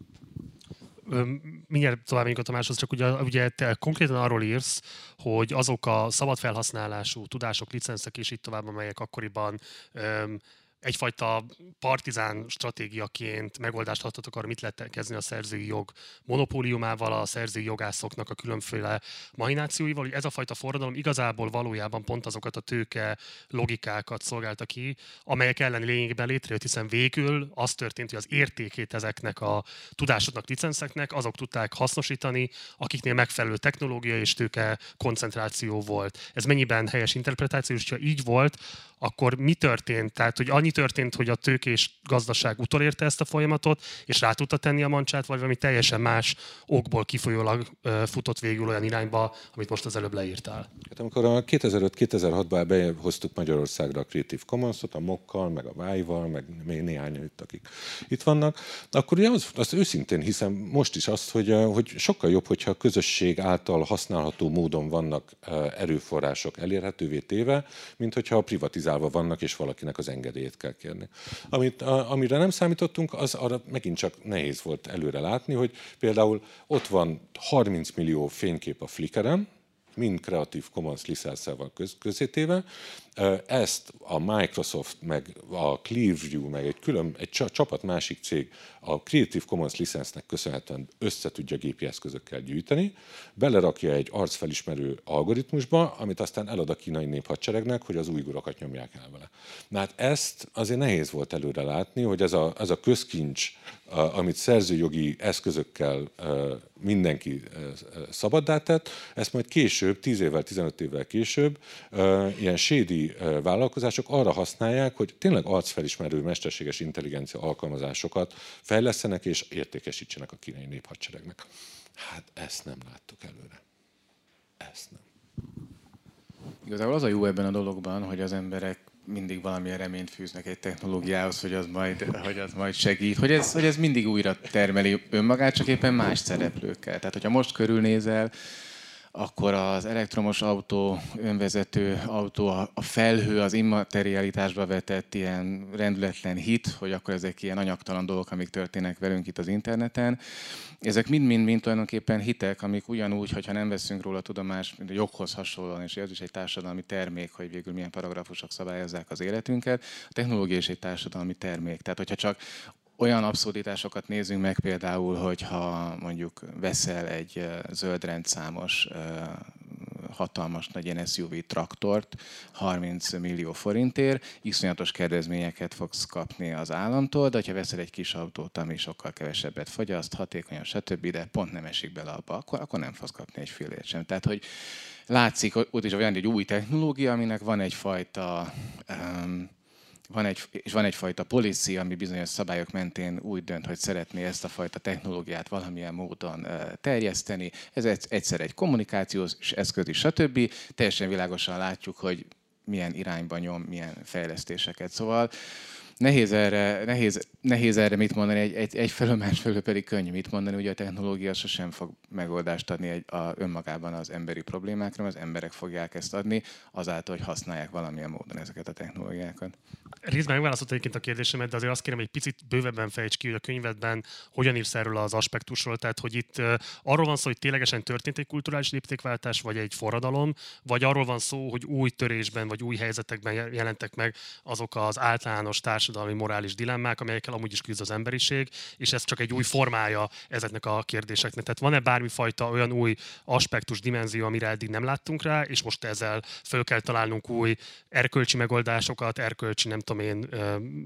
mindjárt tovább megyünk a Tamáshoz, csak ugye, ugye te konkrétan arról írsz, hogy azok a szabad felhasználású tudások, licenszek és így tovább, amelyek akkoriban öm, egyfajta partizán stratégiaként megoldást adhatok arra, mit lehet kezdeni a szerzői jog monopóliumával, a szerzői jogászoknak a különféle mahinációival, hogy ez a fajta forradalom igazából valójában pont azokat a tőke logikákat szolgálta ki, amelyek ellen lényegében létrejött, hiszen végül az történt, hogy az értékét ezeknek a tudásoknak, licenszeknek azok tudták hasznosítani, akiknél megfelelő technológia és tőke koncentráció volt. Ez mennyiben helyes interpretáció, és ha így volt, akkor mi történt? Tehát, hogy annyi történt, hogy a tőkés gazdaság utolérte ezt a folyamatot, és rá tudta tenni a mancsát, vagy valami teljesen más okból kifolyólag futott végül olyan irányba, amit most az előbb leírtál? Hát amikor a 2005-2006-ban behoztuk Magyarországra a Creative Commons-ot, a Mokkal, meg a Vájval, meg még néhány itt, akik itt vannak, akkor ugye az, az őszintén hiszem most is azt, hogy, hogy sokkal jobb, hogyha a közösség által használható módon vannak erőforrások elérhetővé téve, mint hogyha privatizálva vannak, és valakinek az engedélyét kell kérni. Amit, a, amire nem számítottunk, az arra megint csak nehéz volt előre látni, hogy például ott van 30 millió fénykép a Flickr-en, mind Creative Commons licenszel köz. Ezt a Microsoft, meg a Clearview, meg egy külön, egy csapat másik cég a Creative Commons licensznek köszönhetően össze tudja gépi eszközökkel gyűjteni, belerakja egy arcfelismerő algoritmusba, amit aztán elad a kínai néphadseregnek, hogy az újgurokat nyomják el vele. Na hát ezt azért nehéz volt előre látni, hogy ez a, ez a közkincs, amit szerzőjogi eszközökkel mindenki szabaddá tett, ezt majd később, 10 évvel, 15 évvel később ilyen sédi vállalkozások arra használják, hogy tényleg arcfelismerő mesterséges intelligencia alkalmazásokat fejlesztenek és értékesítsenek a kínai néphadseregnek. Hát ezt nem láttuk előre. Ezt nem. Igazából az a jó ebben a dologban, hogy az emberek mindig valamilyen reményt fűznek egy technológiához, hogy az majd, hogy az majd segít, hogy ez, hogy ez mindig újra termeli önmagát, csak éppen más szereplőkkel. Tehát, hogyha most körülnézel, akkor az elektromos autó, önvezető autó, a felhő, az immaterialitásba vetett ilyen rendületlen hit, hogy akkor ezek ilyen anyagtalan dolgok, amik történnek velünk itt az interneten. Ezek mind-mind-mind tulajdonképpen hitek, amik ugyanúgy, hogyha nem veszünk róla tudomást, mint a joghoz hasonlóan, és ez is egy társadalmi termék, hogy végül milyen paragrafusok szabályozzák az életünket. A technológia is egy társadalmi termék. Tehát, hogyha csak olyan abszurditásokat nézzünk meg például, hogyha mondjuk veszel egy zöld rendszámos hatalmas nagy SUV traktort 30 millió forintért, iszonyatos kedvezményeket fogsz kapni az államtól, de ha veszel egy kis autót, ami sokkal kevesebbet fogyaszt, hatékonyan, stb., de pont nem esik bele abba, akkor, akkor nem fogsz kapni egy fillért sem. Tehát, hogy látszik, ott is olyan egy új technológia, aminek van egyfajta um, van egy, és van egyfajta policy, ami bizonyos szabályok mentén úgy dönt, hogy szeretné ezt a fajta technológiát valamilyen módon terjeszteni. Ez egyszer egy kommunikációs eszköz is, stb. Teljesen világosan látjuk, hogy milyen irányba nyom, milyen fejlesztéseket. Szóval nehéz erre, nehéz, nehéz erre mit mondani, egy, egy, egy felől, másfelől pedig könnyű mit mondani, ugye a technológia sosem fog megoldást adni egy, a, önmagában az emberi problémákra, az emberek fogják ezt adni, azáltal, hogy használják valamilyen módon ezeket a technológiákat. Részben megválaszolt egyébként a kérdésemet, de azért azt kérem, hogy egy picit bővebben fejts ki, hogy a könyvedben hogyan írsz erről az aspektusról. Tehát, hogy itt arról van szó, hogy ténylegesen történt egy kulturális léptékváltás, vagy egy forradalom, vagy arról van szó, hogy új törésben, vagy új helyzetekben jelentek meg azok az általános társadalmi társadalmi, morális dilemmák, amelyekkel amúgy is küzd az emberiség, és ez csak egy új formája ezeknek a kérdéseknek. Tehát van-e bármifajta olyan új aspektus, dimenzió, amire eddig nem láttunk rá, és most ezzel föl kell találnunk új erkölcsi megoldásokat, erkölcsi, nem tudom én,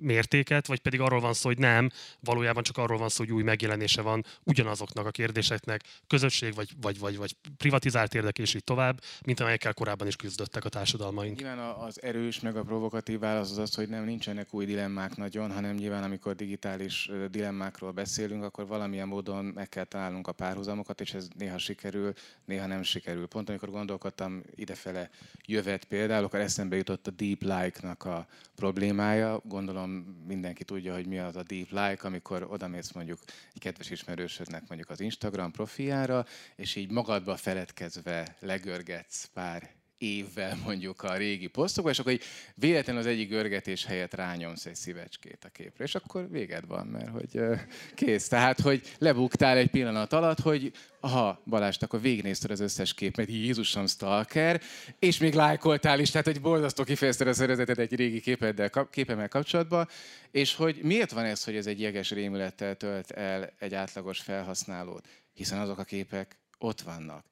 mértéket, vagy pedig arról van szó, hogy nem, valójában csak arról van szó, hogy új megjelenése van ugyanazoknak a kérdéseknek, közösség vagy, vagy, vagy, vagy privatizált érdek, és így tovább, mint amelyekkel korábban is küzdöttek a társadalmaink. Nyilván az erős meg a provokatív válasz az az, hogy nem nincsenek új dilemmák nagyon, hanem nyilván amikor digitális dilemmákról beszélünk, akkor valamilyen módon meg kell találnunk a párhuzamokat, és ez néha sikerül, néha nem sikerül. Pont amikor gondolkodtam idefele jövet például, akkor eszembe jutott a deep like-nak a problémája. Gondolom mindenki tudja, hogy mi az a deep like, amikor odamész mondjuk egy kedves ismerősödnek mondjuk az Instagram profiára, és így magadba feledkezve legörgetsz pár évvel mondjuk a régi posztokba, és akkor így véletlenül az egyik görgetés helyett rányomsz egy szívecskét a képre, és akkor véged van, mert hogy kész. Tehát, hogy lebuktál egy pillanat alatt, hogy aha, Balázs, akkor végignézted az összes képet, Jézusom stalker, és még lájkoltál is, tehát hogy borzasztó kifejezted a szervezetet egy régi képeddel, képemmel kapcsolatban, és hogy miért van ez, hogy ez egy jeges rémülettel tölt el egy átlagos felhasználót? Hiszen azok a képek ott vannak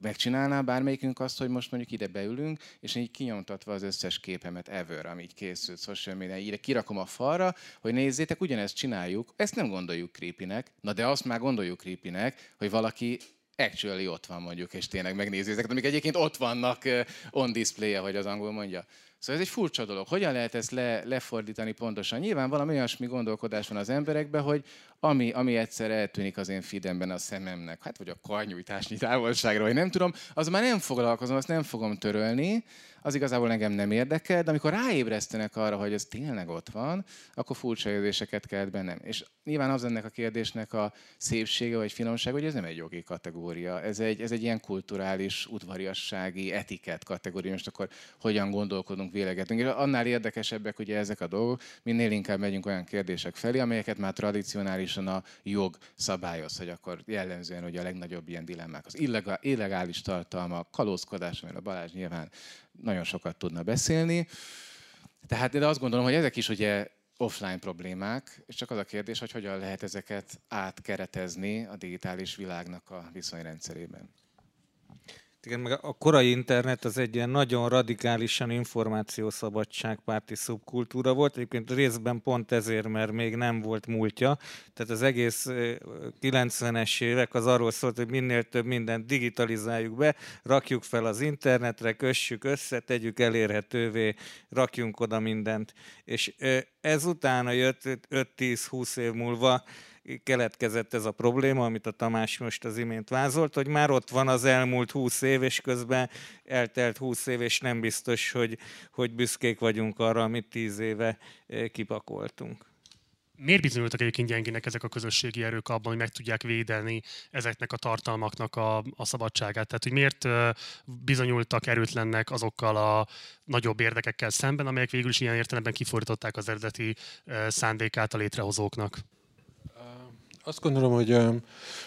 megcsinálná bármelyikünk azt, hogy most mondjuk ide beülünk, és így kinyomtatva az összes képemet ever, ami így készült social media, ide kirakom a falra, hogy nézzétek, ugyanezt csináljuk, ezt nem gondoljuk creepynek, na de azt már gondoljuk creepynek, hogy valaki actually ott van mondjuk, és tényleg megnézi ezeket, amik egyébként ott vannak on display vagy az angol mondja. Szóval ez egy furcsa dolog. Hogyan lehet ezt le, lefordítani pontosan? Nyilván valami olyasmi gondolkodás van az emberekben, hogy ami, ami egyszer eltűnik az én feedemben a szememnek, hát vagy a karnyújtásnyi távolságra, vagy nem tudom, az már nem foglalkozom, azt nem fogom törölni, az igazából engem nem érdekel, de amikor ráébresztenek arra, hogy ez tényleg ott van, akkor furcsa érzéseket kelt bennem. És nyilván az ennek a kérdésnek a szépsége vagy finomság, hogy ez nem egy jogi kategória, ez egy, ez egy ilyen kulturális, udvariassági, etikett kategória. Most akkor hogyan gondolkodunk, vélegetünk. És annál érdekesebbek ugye ezek a dolgok, minél inkább megyünk olyan kérdések felé, amelyeket már tradicionálisan a jog szabályoz, hogy akkor jellemzően ugye a legnagyobb ilyen dilemmák az illegális tartalma, kalózkodás, mert a Balázs nyilván nagyon sokat tudna beszélni. Tehát de azt gondolom, hogy ezek is ugye offline problémák, és csak az a kérdés, hogy hogyan lehet ezeket átkeretezni a digitális világnak a viszonyrendszerében. Igen, meg a korai internet az egy ilyen nagyon radikálisan információszabadságpárti szubkultúra volt. Egyébként részben pont ezért, mert még nem volt múltja. Tehát az egész 90-es évek az arról szólt, hogy minél több mindent digitalizáljuk be, rakjuk fel az internetre, kössük össze, tegyük elérhetővé, rakjunk oda mindent. És ezután jött 5-10-20 év múlva keletkezett ez a probléma, amit a Tamás most az imént vázolt, hogy már ott van az elmúlt húsz év, és közben eltelt húsz év, és nem biztos, hogy, hogy büszkék vagyunk arra, amit tíz éve eh, kipakoltunk. Miért bizonyultak egyébként gyengének ezek a közösségi erők abban, hogy meg tudják védeni ezeknek a tartalmaknak a, a szabadságát? Tehát, hogy miért eh, bizonyultak erőtlennek azokkal a nagyobb érdekekkel szemben, amelyek végül is ilyen értelemben kifordították az eredeti eh, szándékát a létrehozóknak? Azt gondolom, hogy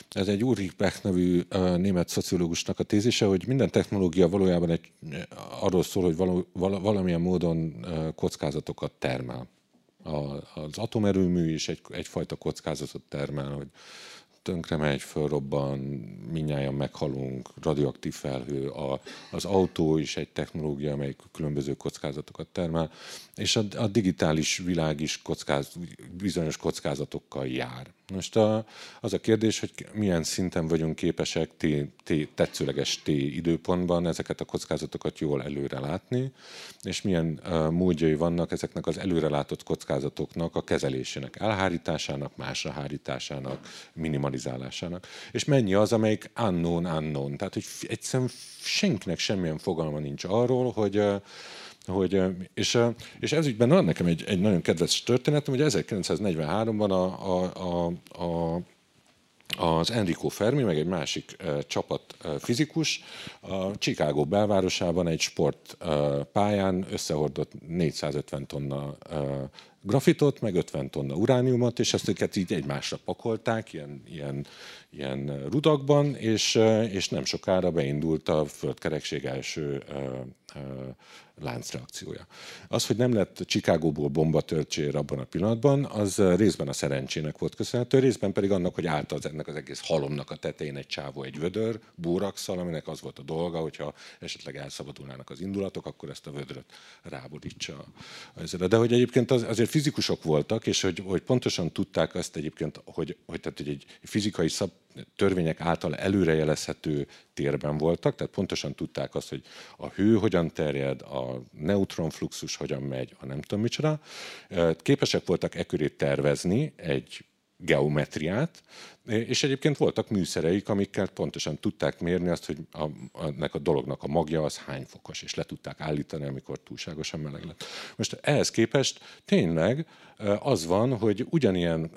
ez egy Ulrich Beck nevű német szociológusnak a tézise, hogy minden technológia valójában egy, arról szól, hogy való, valamilyen módon kockázatokat termel. Az atomerőmű is egy, egyfajta kockázatot termel, hogy tönkre megy, fölrobban, minnyáján meghalunk, radioaktív felhő, a, az autó is egy technológia, amely különböző kockázatokat termel, és a, a digitális világ is kockáz, bizonyos kockázatokkal jár. Most a, az a kérdés, hogy milyen szinten vagyunk képesek t, t, tetszőleges T időpontban ezeket a kockázatokat jól előre látni, és milyen uh, módjai vannak ezeknek az előrelátott kockázatoknak a kezelésének, elhárításának, másra hárításának, minimalizálásának. És mennyi az, amelyik unknown unknown. Tehát, hogy egyszerűen senkinek semmilyen fogalma nincs arról, hogy uh, hogy, és, és ez ügyben van nekem egy, egy nagyon kedves történetem, hogy 1943-ban a, a, a, a az Enrico Fermi, meg egy másik csapat fizikus a Chicago belvárosában egy sportpályán uh, összehordott 450 tonna grafitot, meg 50 tonna urániumot, és ezt őket így egymásra pakolták, ilyen, ilyen, ilyen rudakban, és, és nem sokára beindult a földkerekség első láncreakciója. Az, hogy nem lett Chicagóból bomba törtsér abban a pillanatban, az részben a szerencsének volt köszönhető, részben pedig annak, hogy állt az ennek az egész halomnak a tetején egy csávó, egy vödör, bórakszal, aminek az volt a dolga, hogyha esetleg elszabadulnának az indulatok, akkor ezt a vödröt rábodítsa. De hogy egyébként az, azért fizikusok voltak, és hogy, hogy pontosan tudták azt egyébként, hogy, hogy, tehát, hogy egy fizikai szab, törvények által előrejelezhető térben voltak, tehát pontosan tudták azt, hogy a hő hogyan terjed, a neutronfluxus hogyan megy, a nem tudom micsoda. Képesek voltak e köré tervezni egy geometriát, és egyébként voltak műszereik, amikkel pontosan tudták mérni azt, hogy a, a, a dolognak a magja az hány fokos, és le tudták állítani, amikor túlságosan meleg lett. Most ehhez képest tényleg az van, hogy ugyanilyen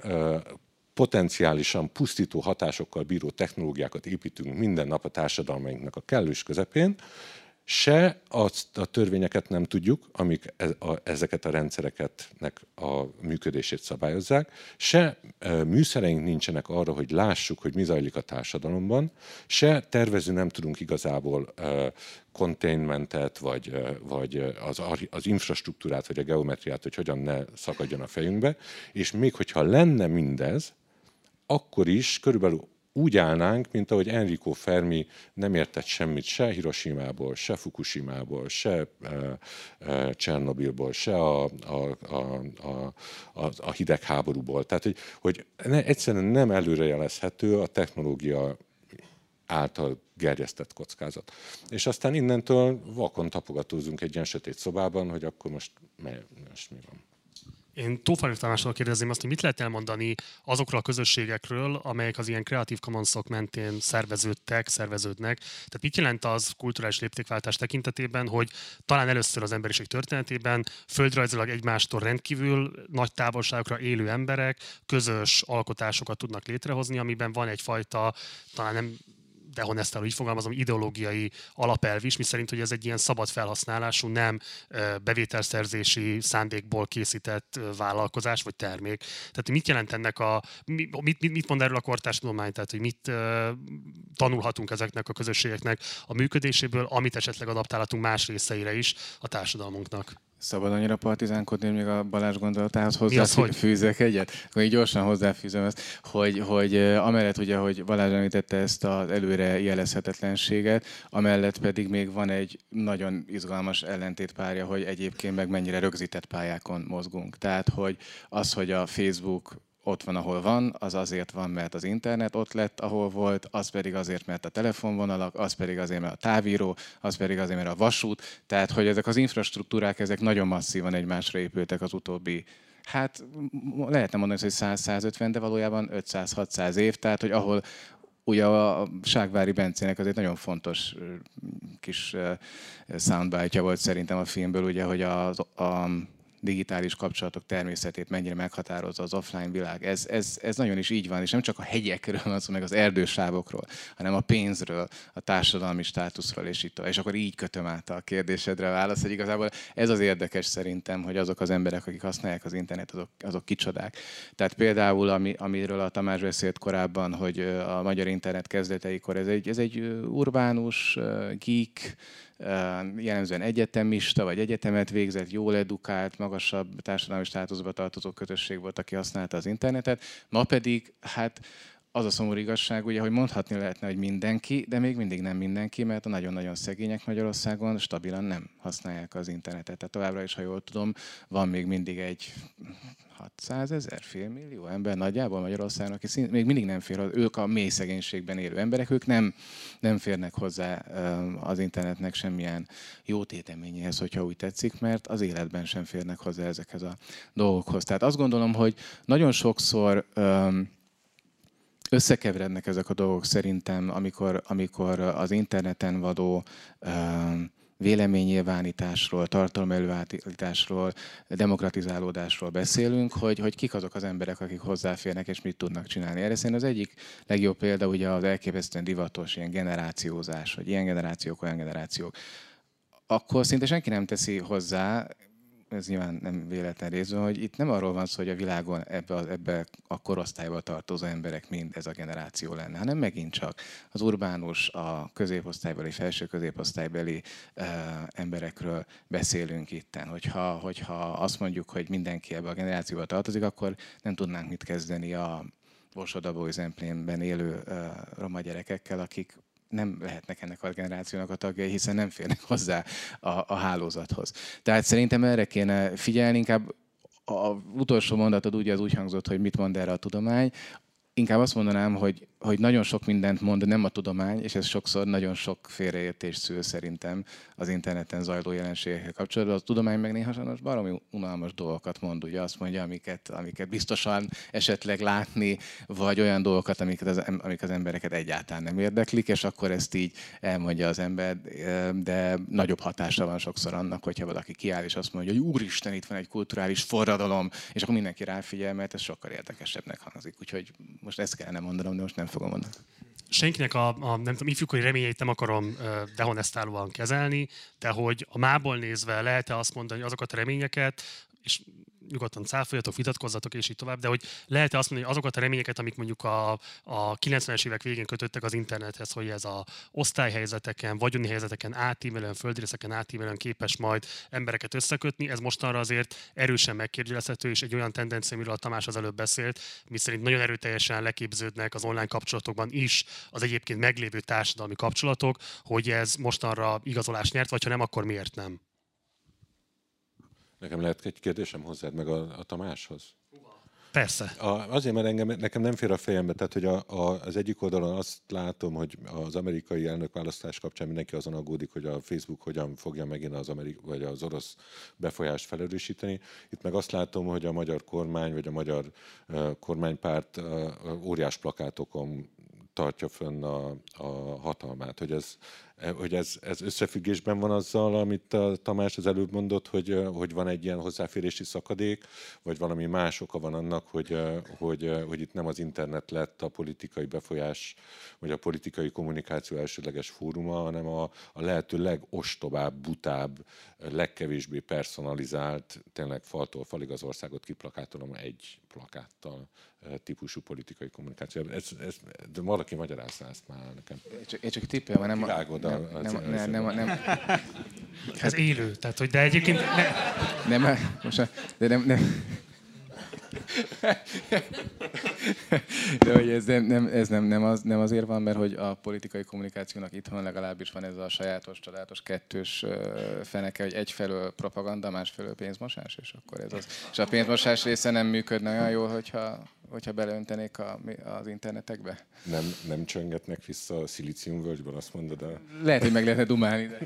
potenciálisan pusztító hatásokkal bíró technológiákat építünk minden nap a társadalmainknak a kellős közepén, se azt a törvényeket nem tudjuk, amik e, ezeket a rendszereketnek a működését szabályozzák, se e, műszereink nincsenek arra, hogy lássuk, hogy mi zajlik a társadalomban, se tervező nem tudunk igazából e, containmentet, vagy, vagy az, az infrastruktúrát, vagy a geometriát, hogy hogyan ne szakadjon a fejünkbe, és még hogyha lenne mindez, akkor is körülbelül úgy állnánk, mint ahogy Enrico Fermi nem értett semmit se Hiroshima-ból, se Fukushima-ból, se e, e, Csernobilból, se a, a, a, a, a hidegháborúból. Tehát, hogy, hogy ne, egyszerűen nem előrejelezhető a technológia által gerjesztett kockázat. És aztán innentől vakon tapogatózunk egy ilyen sötét szobában, hogy akkor most, most mi van. Én Tófalif Tamásról kérdezném azt, hogy mit lehet elmondani azokról a közösségekről, amelyek az ilyen Creative Commons-ok mentén szerveződtek, szerveződnek. Tehát mit jelent az kulturális léptékváltás tekintetében, hogy talán először az emberiség történetében földrajzilag egymástól rendkívül nagy távolságokra élő emberek közös alkotásokat tudnak létrehozni, amiben van egyfajta, talán nem de Honestál így fogalmazom, ideológiai alapelv is, miszerint, hogy ez egy ilyen szabad felhasználású, nem bevételszerzési szándékból készített vállalkozás vagy termék. Tehát mit jelent ennek a, mit, mit, mit mond erről a kortárs tudomány, tehát hogy mit tanulhatunk ezeknek a közösségeknek a működéséből, amit esetleg adaptálhatunk más részeire is a társadalmunknak. Szabad annyira partizánkodni, még a Balázs gondolatához hozzáfűzek egyet? Akkor így gyorsan hozzáfűzöm ezt, hogy, hogy amellett ugye, hogy Balázs említette ezt az előre jelezhetetlenséget, amellett pedig még van egy nagyon izgalmas ellentétpárja, hogy egyébként meg mennyire rögzített pályákon mozgunk. Tehát, hogy az, hogy a Facebook ott van, ahol van, az azért van, mert az internet ott lett, ahol volt, az pedig azért, mert a telefonvonalak, az pedig azért, mert a távíró, az pedig azért, mert a vasút. Tehát, hogy ezek az infrastruktúrák, ezek nagyon masszívan egymásra épültek az utóbbi hát lehetne mondani, hogy 100-150, de valójában 500-600 év, tehát hogy ahol ugye a Ságvári Bencének az egy nagyon fontos kis soundbite volt szerintem a filmből, ugye, hogy a, a digitális kapcsolatok természetét mennyire meghatározza az offline világ. Ez, ez, ez nagyon is így van, és nem csak a hegyekről van szó, meg az erdősávokról, hanem a pénzről, a társadalmi státuszról, és itt És akkor így kötöm át a kérdésedre a választ, hogy igazából ez az érdekes szerintem, hogy azok az emberek, akik használják az internet, azok, azok kicsodák. Tehát például, ami, amiről a Tamás beszélt korábban, hogy a magyar internet kezdeteikor ez egy, ez egy urbánus, geek, jellemzően egyetemista, vagy egyetemet végzett, jól edukált, magasabb társadalmi státuszba tartozó kötösség volt, aki használta az internetet. Ma pedig, hát az a szomorú igazság, ugye, hogy mondhatni lehetne, hogy mindenki, de még mindig nem mindenki, mert a nagyon-nagyon szegények Magyarországon stabilan nem használják az internetet. Tehát továbbra is, ha jól tudom, van még mindig egy 600 ezer, félmillió ember nagyjából Magyarországon, aki szín, még mindig nem fér, ők a mély szegénységben élő emberek, ők nem, nem férnek hozzá az internetnek semmilyen jó téteményéhez, hogyha úgy tetszik, mert az életben sem férnek hozzá ezekhez a dolgokhoz. Tehát azt gondolom, hogy nagyon sokszor összekeverednek ezek a dolgok szerintem, amikor, amikor az interneten vadó véleménynyilvánításról, tartalmelőállításról, demokratizálódásról beszélünk, hogy, hogy kik azok az emberek, akik hozzáférnek és mit tudnak csinálni. Erre szerintem az egyik legjobb példa ugye az elképesztően divatos ilyen generációzás, hogy ilyen generációk, olyan generációk. Akkor szinte senki nem teszi hozzá, ez nyilván nem véletlen részben, hogy itt nem arról van szó, hogy a világon ebbe, a, ebbe a korosztályba tartozó emberek mind ez a generáció lenne, hanem megint csak az urbánus, a középosztálybeli, felső középosztálybeli uh, emberekről beszélünk itten. Hogyha, hogyha azt mondjuk, hogy mindenki ebbe a generációba tartozik, akkor nem tudnánk mit kezdeni a Borsod Zemplénben élő uh, roma gyerekekkel, akik nem lehetnek ennek a generációnak a tagjai, hiszen nem férnek hozzá a, a hálózathoz. Tehát szerintem erre kéne figyelni, inkább a utolsó mondatod ugye az úgy hangzott, hogy mit mond erre a tudomány. Inkább azt mondanám, hogy hogy nagyon sok mindent mond nem a tudomány, és ez sokszor nagyon sok félreértés szül szerintem az interneten zajló jelenségekkel kapcsolatban. A tudomány meg néha sajnos baromi unalmas dolgokat mond, ugye azt mondja, amiket, amiket biztosan esetleg látni, vagy olyan dolgokat, amiket az, amik az embereket egyáltalán nem érdeklik, és akkor ezt így elmondja az ember, de nagyobb hatása van sokszor annak, hogyha valaki kiáll és azt mondja, hogy úristen, itt van egy kulturális forradalom, és akkor mindenki ráfigyel, mert ez sokkal érdekesebbnek hangzik. Úgyhogy most ezt kellene mondanom, de most nem fogom mondani. Senkinek a, a nem tudom, ifjúkori reményeit nem akarom dehonestálóan kezelni, de hogy a mából nézve lehet-e azt mondani, hogy azokat a reményeket, és nyugodtan cáfoljatok, vitatkozzatok, és így tovább, de hogy lehet-e azt mondani, hogy azokat a reményeket, amik mondjuk a, a 90-es évek végén kötöttek az internethez, hogy ez a osztályhelyzeteken, vagyoni helyzeteken átívelően, földrészeken átívelően képes majd embereket összekötni, ez mostanra azért erősen megkérdőjelezhető, és egy olyan tendencia, amiről a Tamás az előbb beszélt, miszerint nagyon erőteljesen leképződnek az online kapcsolatokban is az egyébként meglévő társadalmi kapcsolatok, hogy ez mostanra igazolás nyert, vagy ha nem, akkor miért nem? Nekem lehet egy kérdésem hozzád, meg a, a Tamáshoz? Persze. A, azért, mert engem, nekem nem fér a fejembe, tehát hogy a, a, az egyik oldalon azt látom, hogy az amerikai elnökválasztás kapcsán mindenki azon aggódik, hogy a Facebook hogyan fogja megint az, amerik, vagy az orosz befolyást felerősíteni. Itt meg azt látom, hogy a magyar kormány, vagy a magyar uh, kormánypárt uh, óriás plakátokon tartja fönn a, a hatalmát, hogy ez, hogy ez, ez összefüggésben van azzal, amit a Tamás az előbb mondott, hogy, hogy van egy ilyen hozzáférési szakadék, vagy valami más oka van annak, hogy, hogy, hogy itt nem az internet lett a politikai befolyás, vagy a politikai kommunikáció elsődleges fóruma, hanem a, a lehető legostobább, butább, legkevésbé personalizált, tényleg faltól falig az országot kiplakátolom egy plakáttal típusú politikai kommunikáció. Ez, ez, de valaki magyarázza ezt már nekem. Én csak, én csak tippelem, nem, Kirágod nem, nem, nem, nem, nem, Ez élő, tehát hogy de egyébként... Ne... Nem, most, de nem, nem, de hogy ez, nem, nem, ez nem, nem, az, nem azért van, mert hogy a politikai kommunikációnak itthon legalábbis van ez a sajátos, csodálatos kettős feneke, hogy egyfelől propaganda, másfelől pénzmosás, és akkor ez az. És a pénzmosás része nem működne olyan jól, hogyha, hogyha beleöntenék a, az internetekbe. Nem, nem csöngetnek vissza a szilíciumvölgyben, azt mondod? De... Lehet, hogy meg lehetne dumálni, de...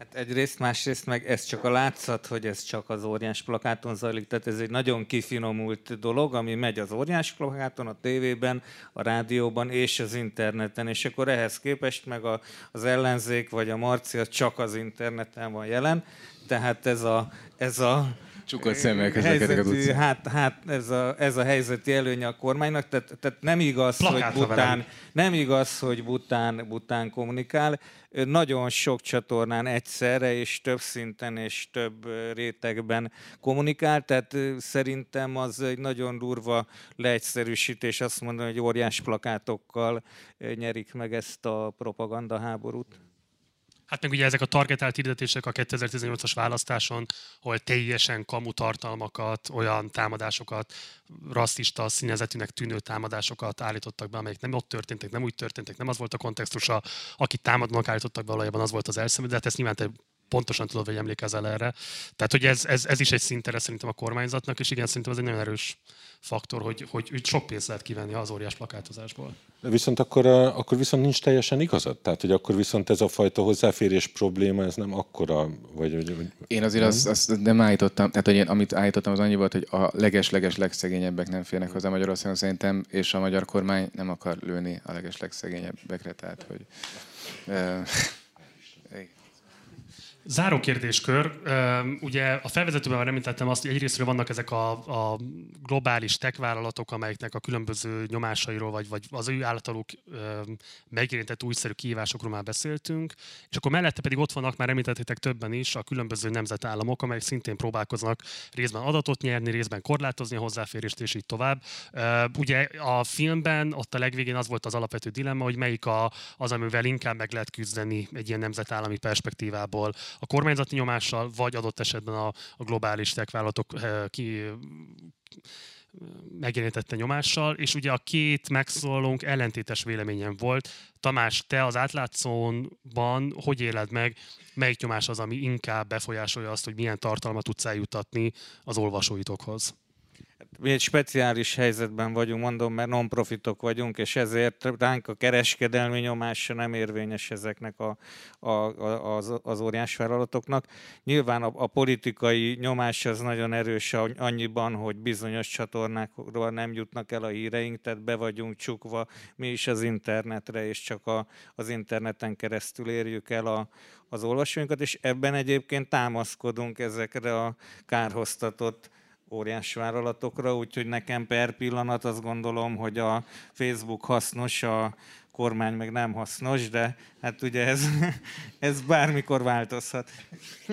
Hát egyrészt, másrészt meg ez csak a látszat, hogy ez csak az óriás plakáton zajlik, tehát ez egy nagyon kifinomult dolog, ami megy az óriás plakáton, a tévében, a rádióban és az interneten, és akkor ehhez képest meg a, az ellenzék vagy a Marcia csak az interneten van jelen, tehát ez a, ez a Csukott szemmel közlekedik az utcán. Hát, hát ez, a, ez a helyzeti előnye a kormánynak, tehát, tehát nem igaz, Plakátra hogy Bután, nem igaz, hogy Bután, Bután kommunikál. Nagyon sok csatornán egyszerre és több szinten és több rétegben kommunikál, tehát szerintem az egy nagyon durva leegyszerűsítés azt mondani, hogy óriás plakátokkal nyerik meg ezt a propaganda háborút. Hát meg ugye ezek a targetált hirdetések a 2018-as választáson, ahol teljesen kamu tartalmakat, olyan támadásokat, rasszista színezetűnek tűnő támadásokat állítottak be, amelyek nem ott történtek, nem úgy történtek, nem az volt a kontextusa, akit támadnak állítottak be, valójában az volt az elszemű, de hát ezt nyilván te pontosan tudod, hogy emlékezel erre. Tehát, hogy ez, ez, ez is egy szintere szerintem a kormányzatnak, és igen, szerintem ez egy nagyon erős faktor, hogy, hogy, hogy sok pénzt lehet kivenni az óriás plakátozásból. Viszont akkor, akkor viszont nincs teljesen igazad? Tehát, hogy akkor viszont ez a fajta hozzáférés probléma, ez nem akkora, vagy... vagy, vagy én azért azt, azt nem állítottam, tehát hogy én, amit állítottam, az annyi volt, hogy a leges-leges legszegényebbek nem férnek hozzá Magyarországon szerintem, és a magyar kormány nem akar lőni a leges legszegényebbekre, tehát hogy... Záró kérdéskör. Ugye a felvezetőben már említettem azt, hogy egyrésztről vannak ezek a, a globális tech vállalatok, amelyeknek a különböző nyomásairól, vagy, vagy az ő általuk megérintett újszerű kihívásokról már beszéltünk, és akkor mellette pedig ott vannak, már említettétek többen is, a különböző nemzetállamok, amelyek szintén próbálkoznak részben adatot nyerni, részben korlátozni a hozzáférést, és így tovább. Ugye a filmben ott a legvégén az volt az alapvető dilemma, hogy melyik a, az, amivel inkább meg lehet küzdeni egy ilyen nemzetállami perspektívából a kormányzati nyomással, vagy adott esetben a, a globális techvállalatok eh, ki megjelenítette nyomással, és ugye a két megszólalónk ellentétes véleményen volt. Tamás, te az átlátszónban hogy éled meg, melyik nyomás az, ami inkább befolyásolja azt, hogy milyen tartalmat tudsz eljutatni az olvasóitokhoz? Mi egy speciális helyzetben vagyunk, mondom, mert non-profitok vagyunk, és ezért ránk a kereskedelmi nyomása nem érvényes ezeknek a, a, a, az, az óriás vállalatoknak. Nyilván a, a politikai nyomás az nagyon erős annyiban, hogy bizonyos csatornákról nem jutnak el a híreink, tehát be vagyunk csukva mi is az internetre, és csak a, az interneten keresztül érjük el a, az olvasóinkat, és ebben egyébként támaszkodunk ezekre a kárhoztatott óriás vállalatokra, úgyhogy nekem per pillanat azt gondolom, hogy a Facebook hasznos, a kormány meg nem hasznos, de hát ugye ez, ez bármikor változhat.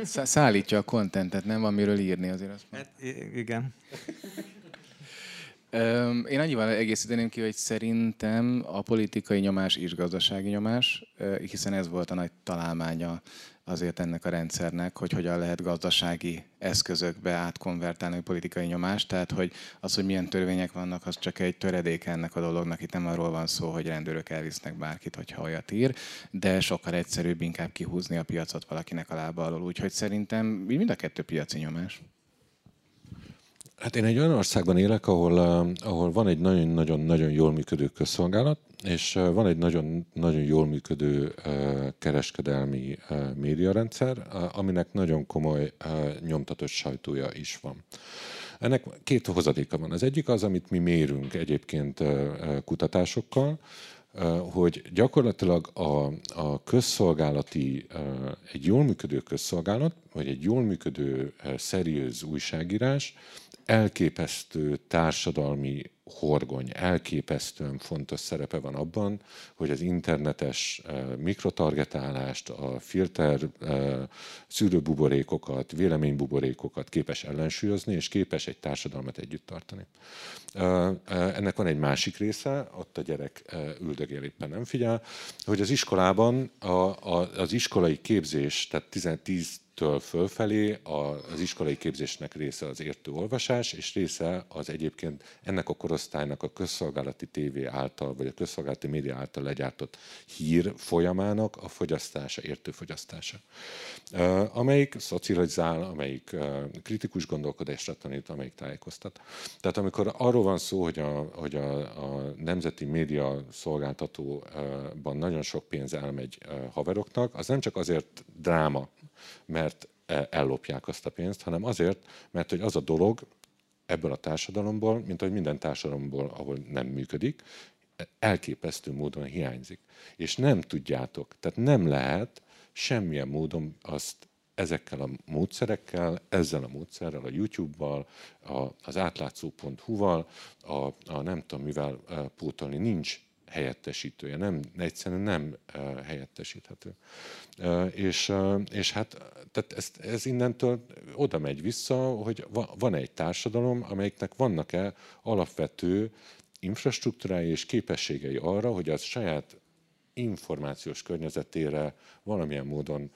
Szállítja a kontentet, nem? Amiről írni azért azt hát, igen. Én annyival egészíteném ki, hogy szerintem a politikai nyomás is gazdasági nyomás, hiszen ez volt a nagy találmánya azért ennek a rendszernek, hogy hogyan lehet gazdasági eszközökbe átkonvertálni a politikai nyomást. Tehát, hogy az, hogy milyen törvények vannak, az csak egy töredéke ennek a dolognak. Itt nem arról van szó, hogy rendőrök elvisznek bárkit, hogyha olyat ír, de sokkal egyszerűbb inkább kihúzni a piacot valakinek a lába alól. Úgyhogy szerintem mind a kettő piaci nyomás. Hát én egy olyan országban élek, ahol, ahol van egy nagyon-nagyon-nagyon jól működő közszolgálat, és van egy nagyon-nagyon jól működő kereskedelmi médiarendszer, aminek nagyon komoly nyomtatott sajtója is van. Ennek két hozadéka van. Az egyik az, amit mi mérünk egyébként kutatásokkal, hogy gyakorlatilag a, a közszolgálati, egy jól működő közszolgálat, vagy egy jól működő szeriőz újságírás elképesztő társadalmi horgony elképesztően fontos szerepe van abban, hogy az internetes eh, mikrotargetálást, a filter eh, szűrőbuborékokat, véleménybuborékokat képes ellensúlyozni, és képes egy társadalmat együtt tartani. Eh, ennek van egy másik része, ott a gyerek üldögél éppen nem figyel, hogy az iskolában a, a, az iskolai képzés, tehát 10 től fölfelé az iskolai képzésnek része az értő olvasás, és része az egyébként ennek a korosztálynak a közszolgálati tévé által, vagy a közszolgálati média által legyártott hír folyamának a fogyasztása, értő fogyasztása. Amelyik szocializál, amelyik kritikus gondolkodásra tanít, amelyik tájékoztat. Tehát amikor arról van szó, hogy a, hogy a, a nemzeti média szolgáltatóban nagyon sok pénz elmegy haveroknak, az nem csak azért dráma, mert e, ellopják azt a pénzt, hanem azért, mert hogy az a dolog ebből a társadalomból, mint ahogy minden társadalomból, ahol nem működik, elképesztő módon hiányzik. És nem tudjátok, tehát nem lehet semmilyen módon azt ezekkel a módszerekkel, ezzel a módszerrel, a YouTube-val, az átlátszó.hu-val, a, a nem tudom mivel e, pótolni. Nincs helyettesítője, nem, egyszerűen nem helyettesíthető. És, és hát tehát ez, ez innentől oda megy vissza, hogy va, van egy társadalom, amelyiknek vannak-e alapvető infrastruktúrái és képességei arra, hogy az saját információs környezetére valamilyen módon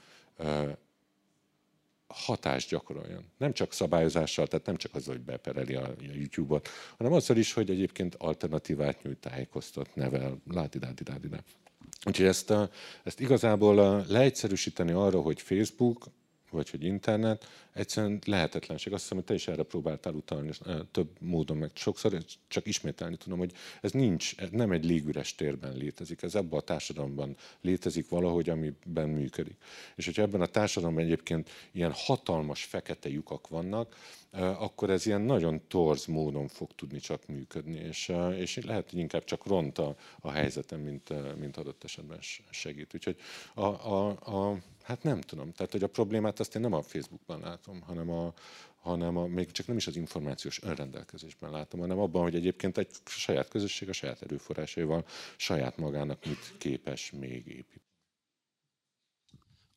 hatást gyakoroljon. Nem csak szabályozással, tehát nem csak azzal, hogy bepereli a YouTube-ot, hanem azzal is, hogy egyébként alternatívát nyújt, tájékoztat, nevel, láti, láti, láti, Úgyhogy ezt, ezt igazából leegyszerűsíteni arra, hogy Facebook vagy hogy internet, egyszerűen lehetetlenség. Azt hiszem, hogy te is erre próbáltál utalni több módon, meg sokszor csak ismételni tudom, hogy ez nincs, ez nem egy légüres térben létezik, ez ebben a társadalomban létezik valahogy, amiben működik. És hogyha ebben a társadalomban egyébként ilyen hatalmas fekete lyukak vannak, akkor ez ilyen nagyon torz módon fog tudni csak működni, és, és lehet, hogy inkább csak ront a, a helyzetem, mint, mint adott esetben segít. Úgyhogy a, a, a Hát nem tudom. Tehát, hogy a problémát azt én nem a Facebookban látom, hanem a, hanem a, még csak nem is az információs önrendelkezésben látom, hanem abban, hogy egyébként egy saját közösség a saját erőforrásaival saját magának mit képes még építeni.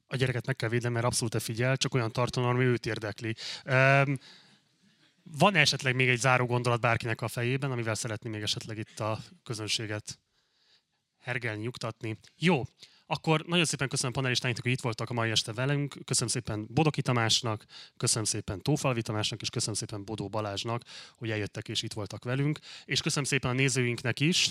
A gyereket meg kell védeni, mert abszolút figyel, csak olyan tartalom, ami őt érdekli. Um, van esetleg még egy záró gondolat bárkinek a fejében, amivel szeretné még esetleg itt a közönséget hergelni, nyugtatni? Jó, akkor nagyon szépen köszönöm a panelistáinknak, hogy itt voltak a mai este velünk. Köszönöm szépen Bodoki Tamásnak, köszönöm szépen Tófalvi Tamásnak, és köszönöm szépen Bodó Balázsnak, hogy eljöttek és itt voltak velünk. És köszönöm szépen a nézőinknek is,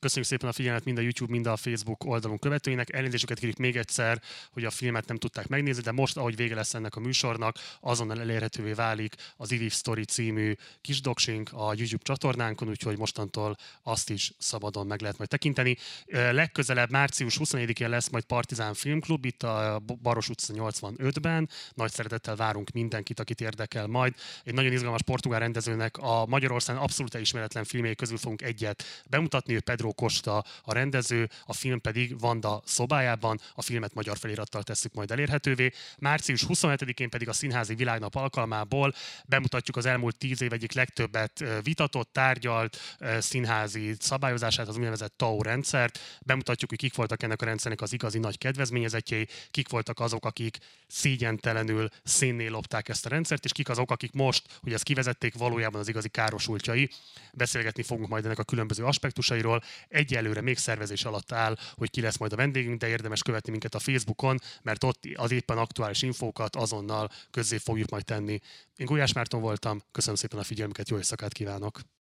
Köszönjük szépen a figyelmet mind a YouTube, mind a Facebook oldalunk követőinek. Elnézésüket kérjük még egyszer, hogy a filmet nem tudták megnézni, de most, ahogy vége lesz ennek a műsornak, azonnal elérhetővé válik az Iviv Story című kis doksink a YouTube csatornánkon, úgyhogy mostantól azt is szabadon meg lehet majd tekinteni. Legközelebb március 21-én lesz majd Partizán Filmklub itt a Baros utca 85-ben. Nagy szeretettel várunk mindenkit, akit érdekel majd. Egy nagyon izgalmas portugál rendezőnek a Magyarországon abszolút ismeretlen filmjei közül fogunk egyet bemutatni, ő Pedro Costa a rendező, a film pedig Vanda szobájában, a filmet magyar felirattal tesszük majd elérhetővé. Március 27-én pedig a Színházi Világnap alkalmából bemutatjuk az elmúlt tíz év egyik legtöbbet vitatott, tárgyalt színházi szabályozását, az úgynevezett TAO rendszert. Bemutatjuk, hogy kik voltak ennek a rendszernek az igazi nagy kedvezményezetjei, kik voltak azok, akik szégyentelenül szénnél lopták ezt a rendszert, és kik azok, akik most, hogy ezt kivezették, valójában az igazi károsultjai. Beszélgetni fogunk majd ennek a különböző aspektusairól. Egyelőre még szervezés alatt áll, hogy ki lesz majd a vendégünk, de érdemes követni minket a Facebookon, mert ott az éppen aktuális infókat azonnal közzé fogjuk majd tenni. Én Gulyás Márton voltam, köszönöm szépen a figyelmüket, jó éjszakát kívánok!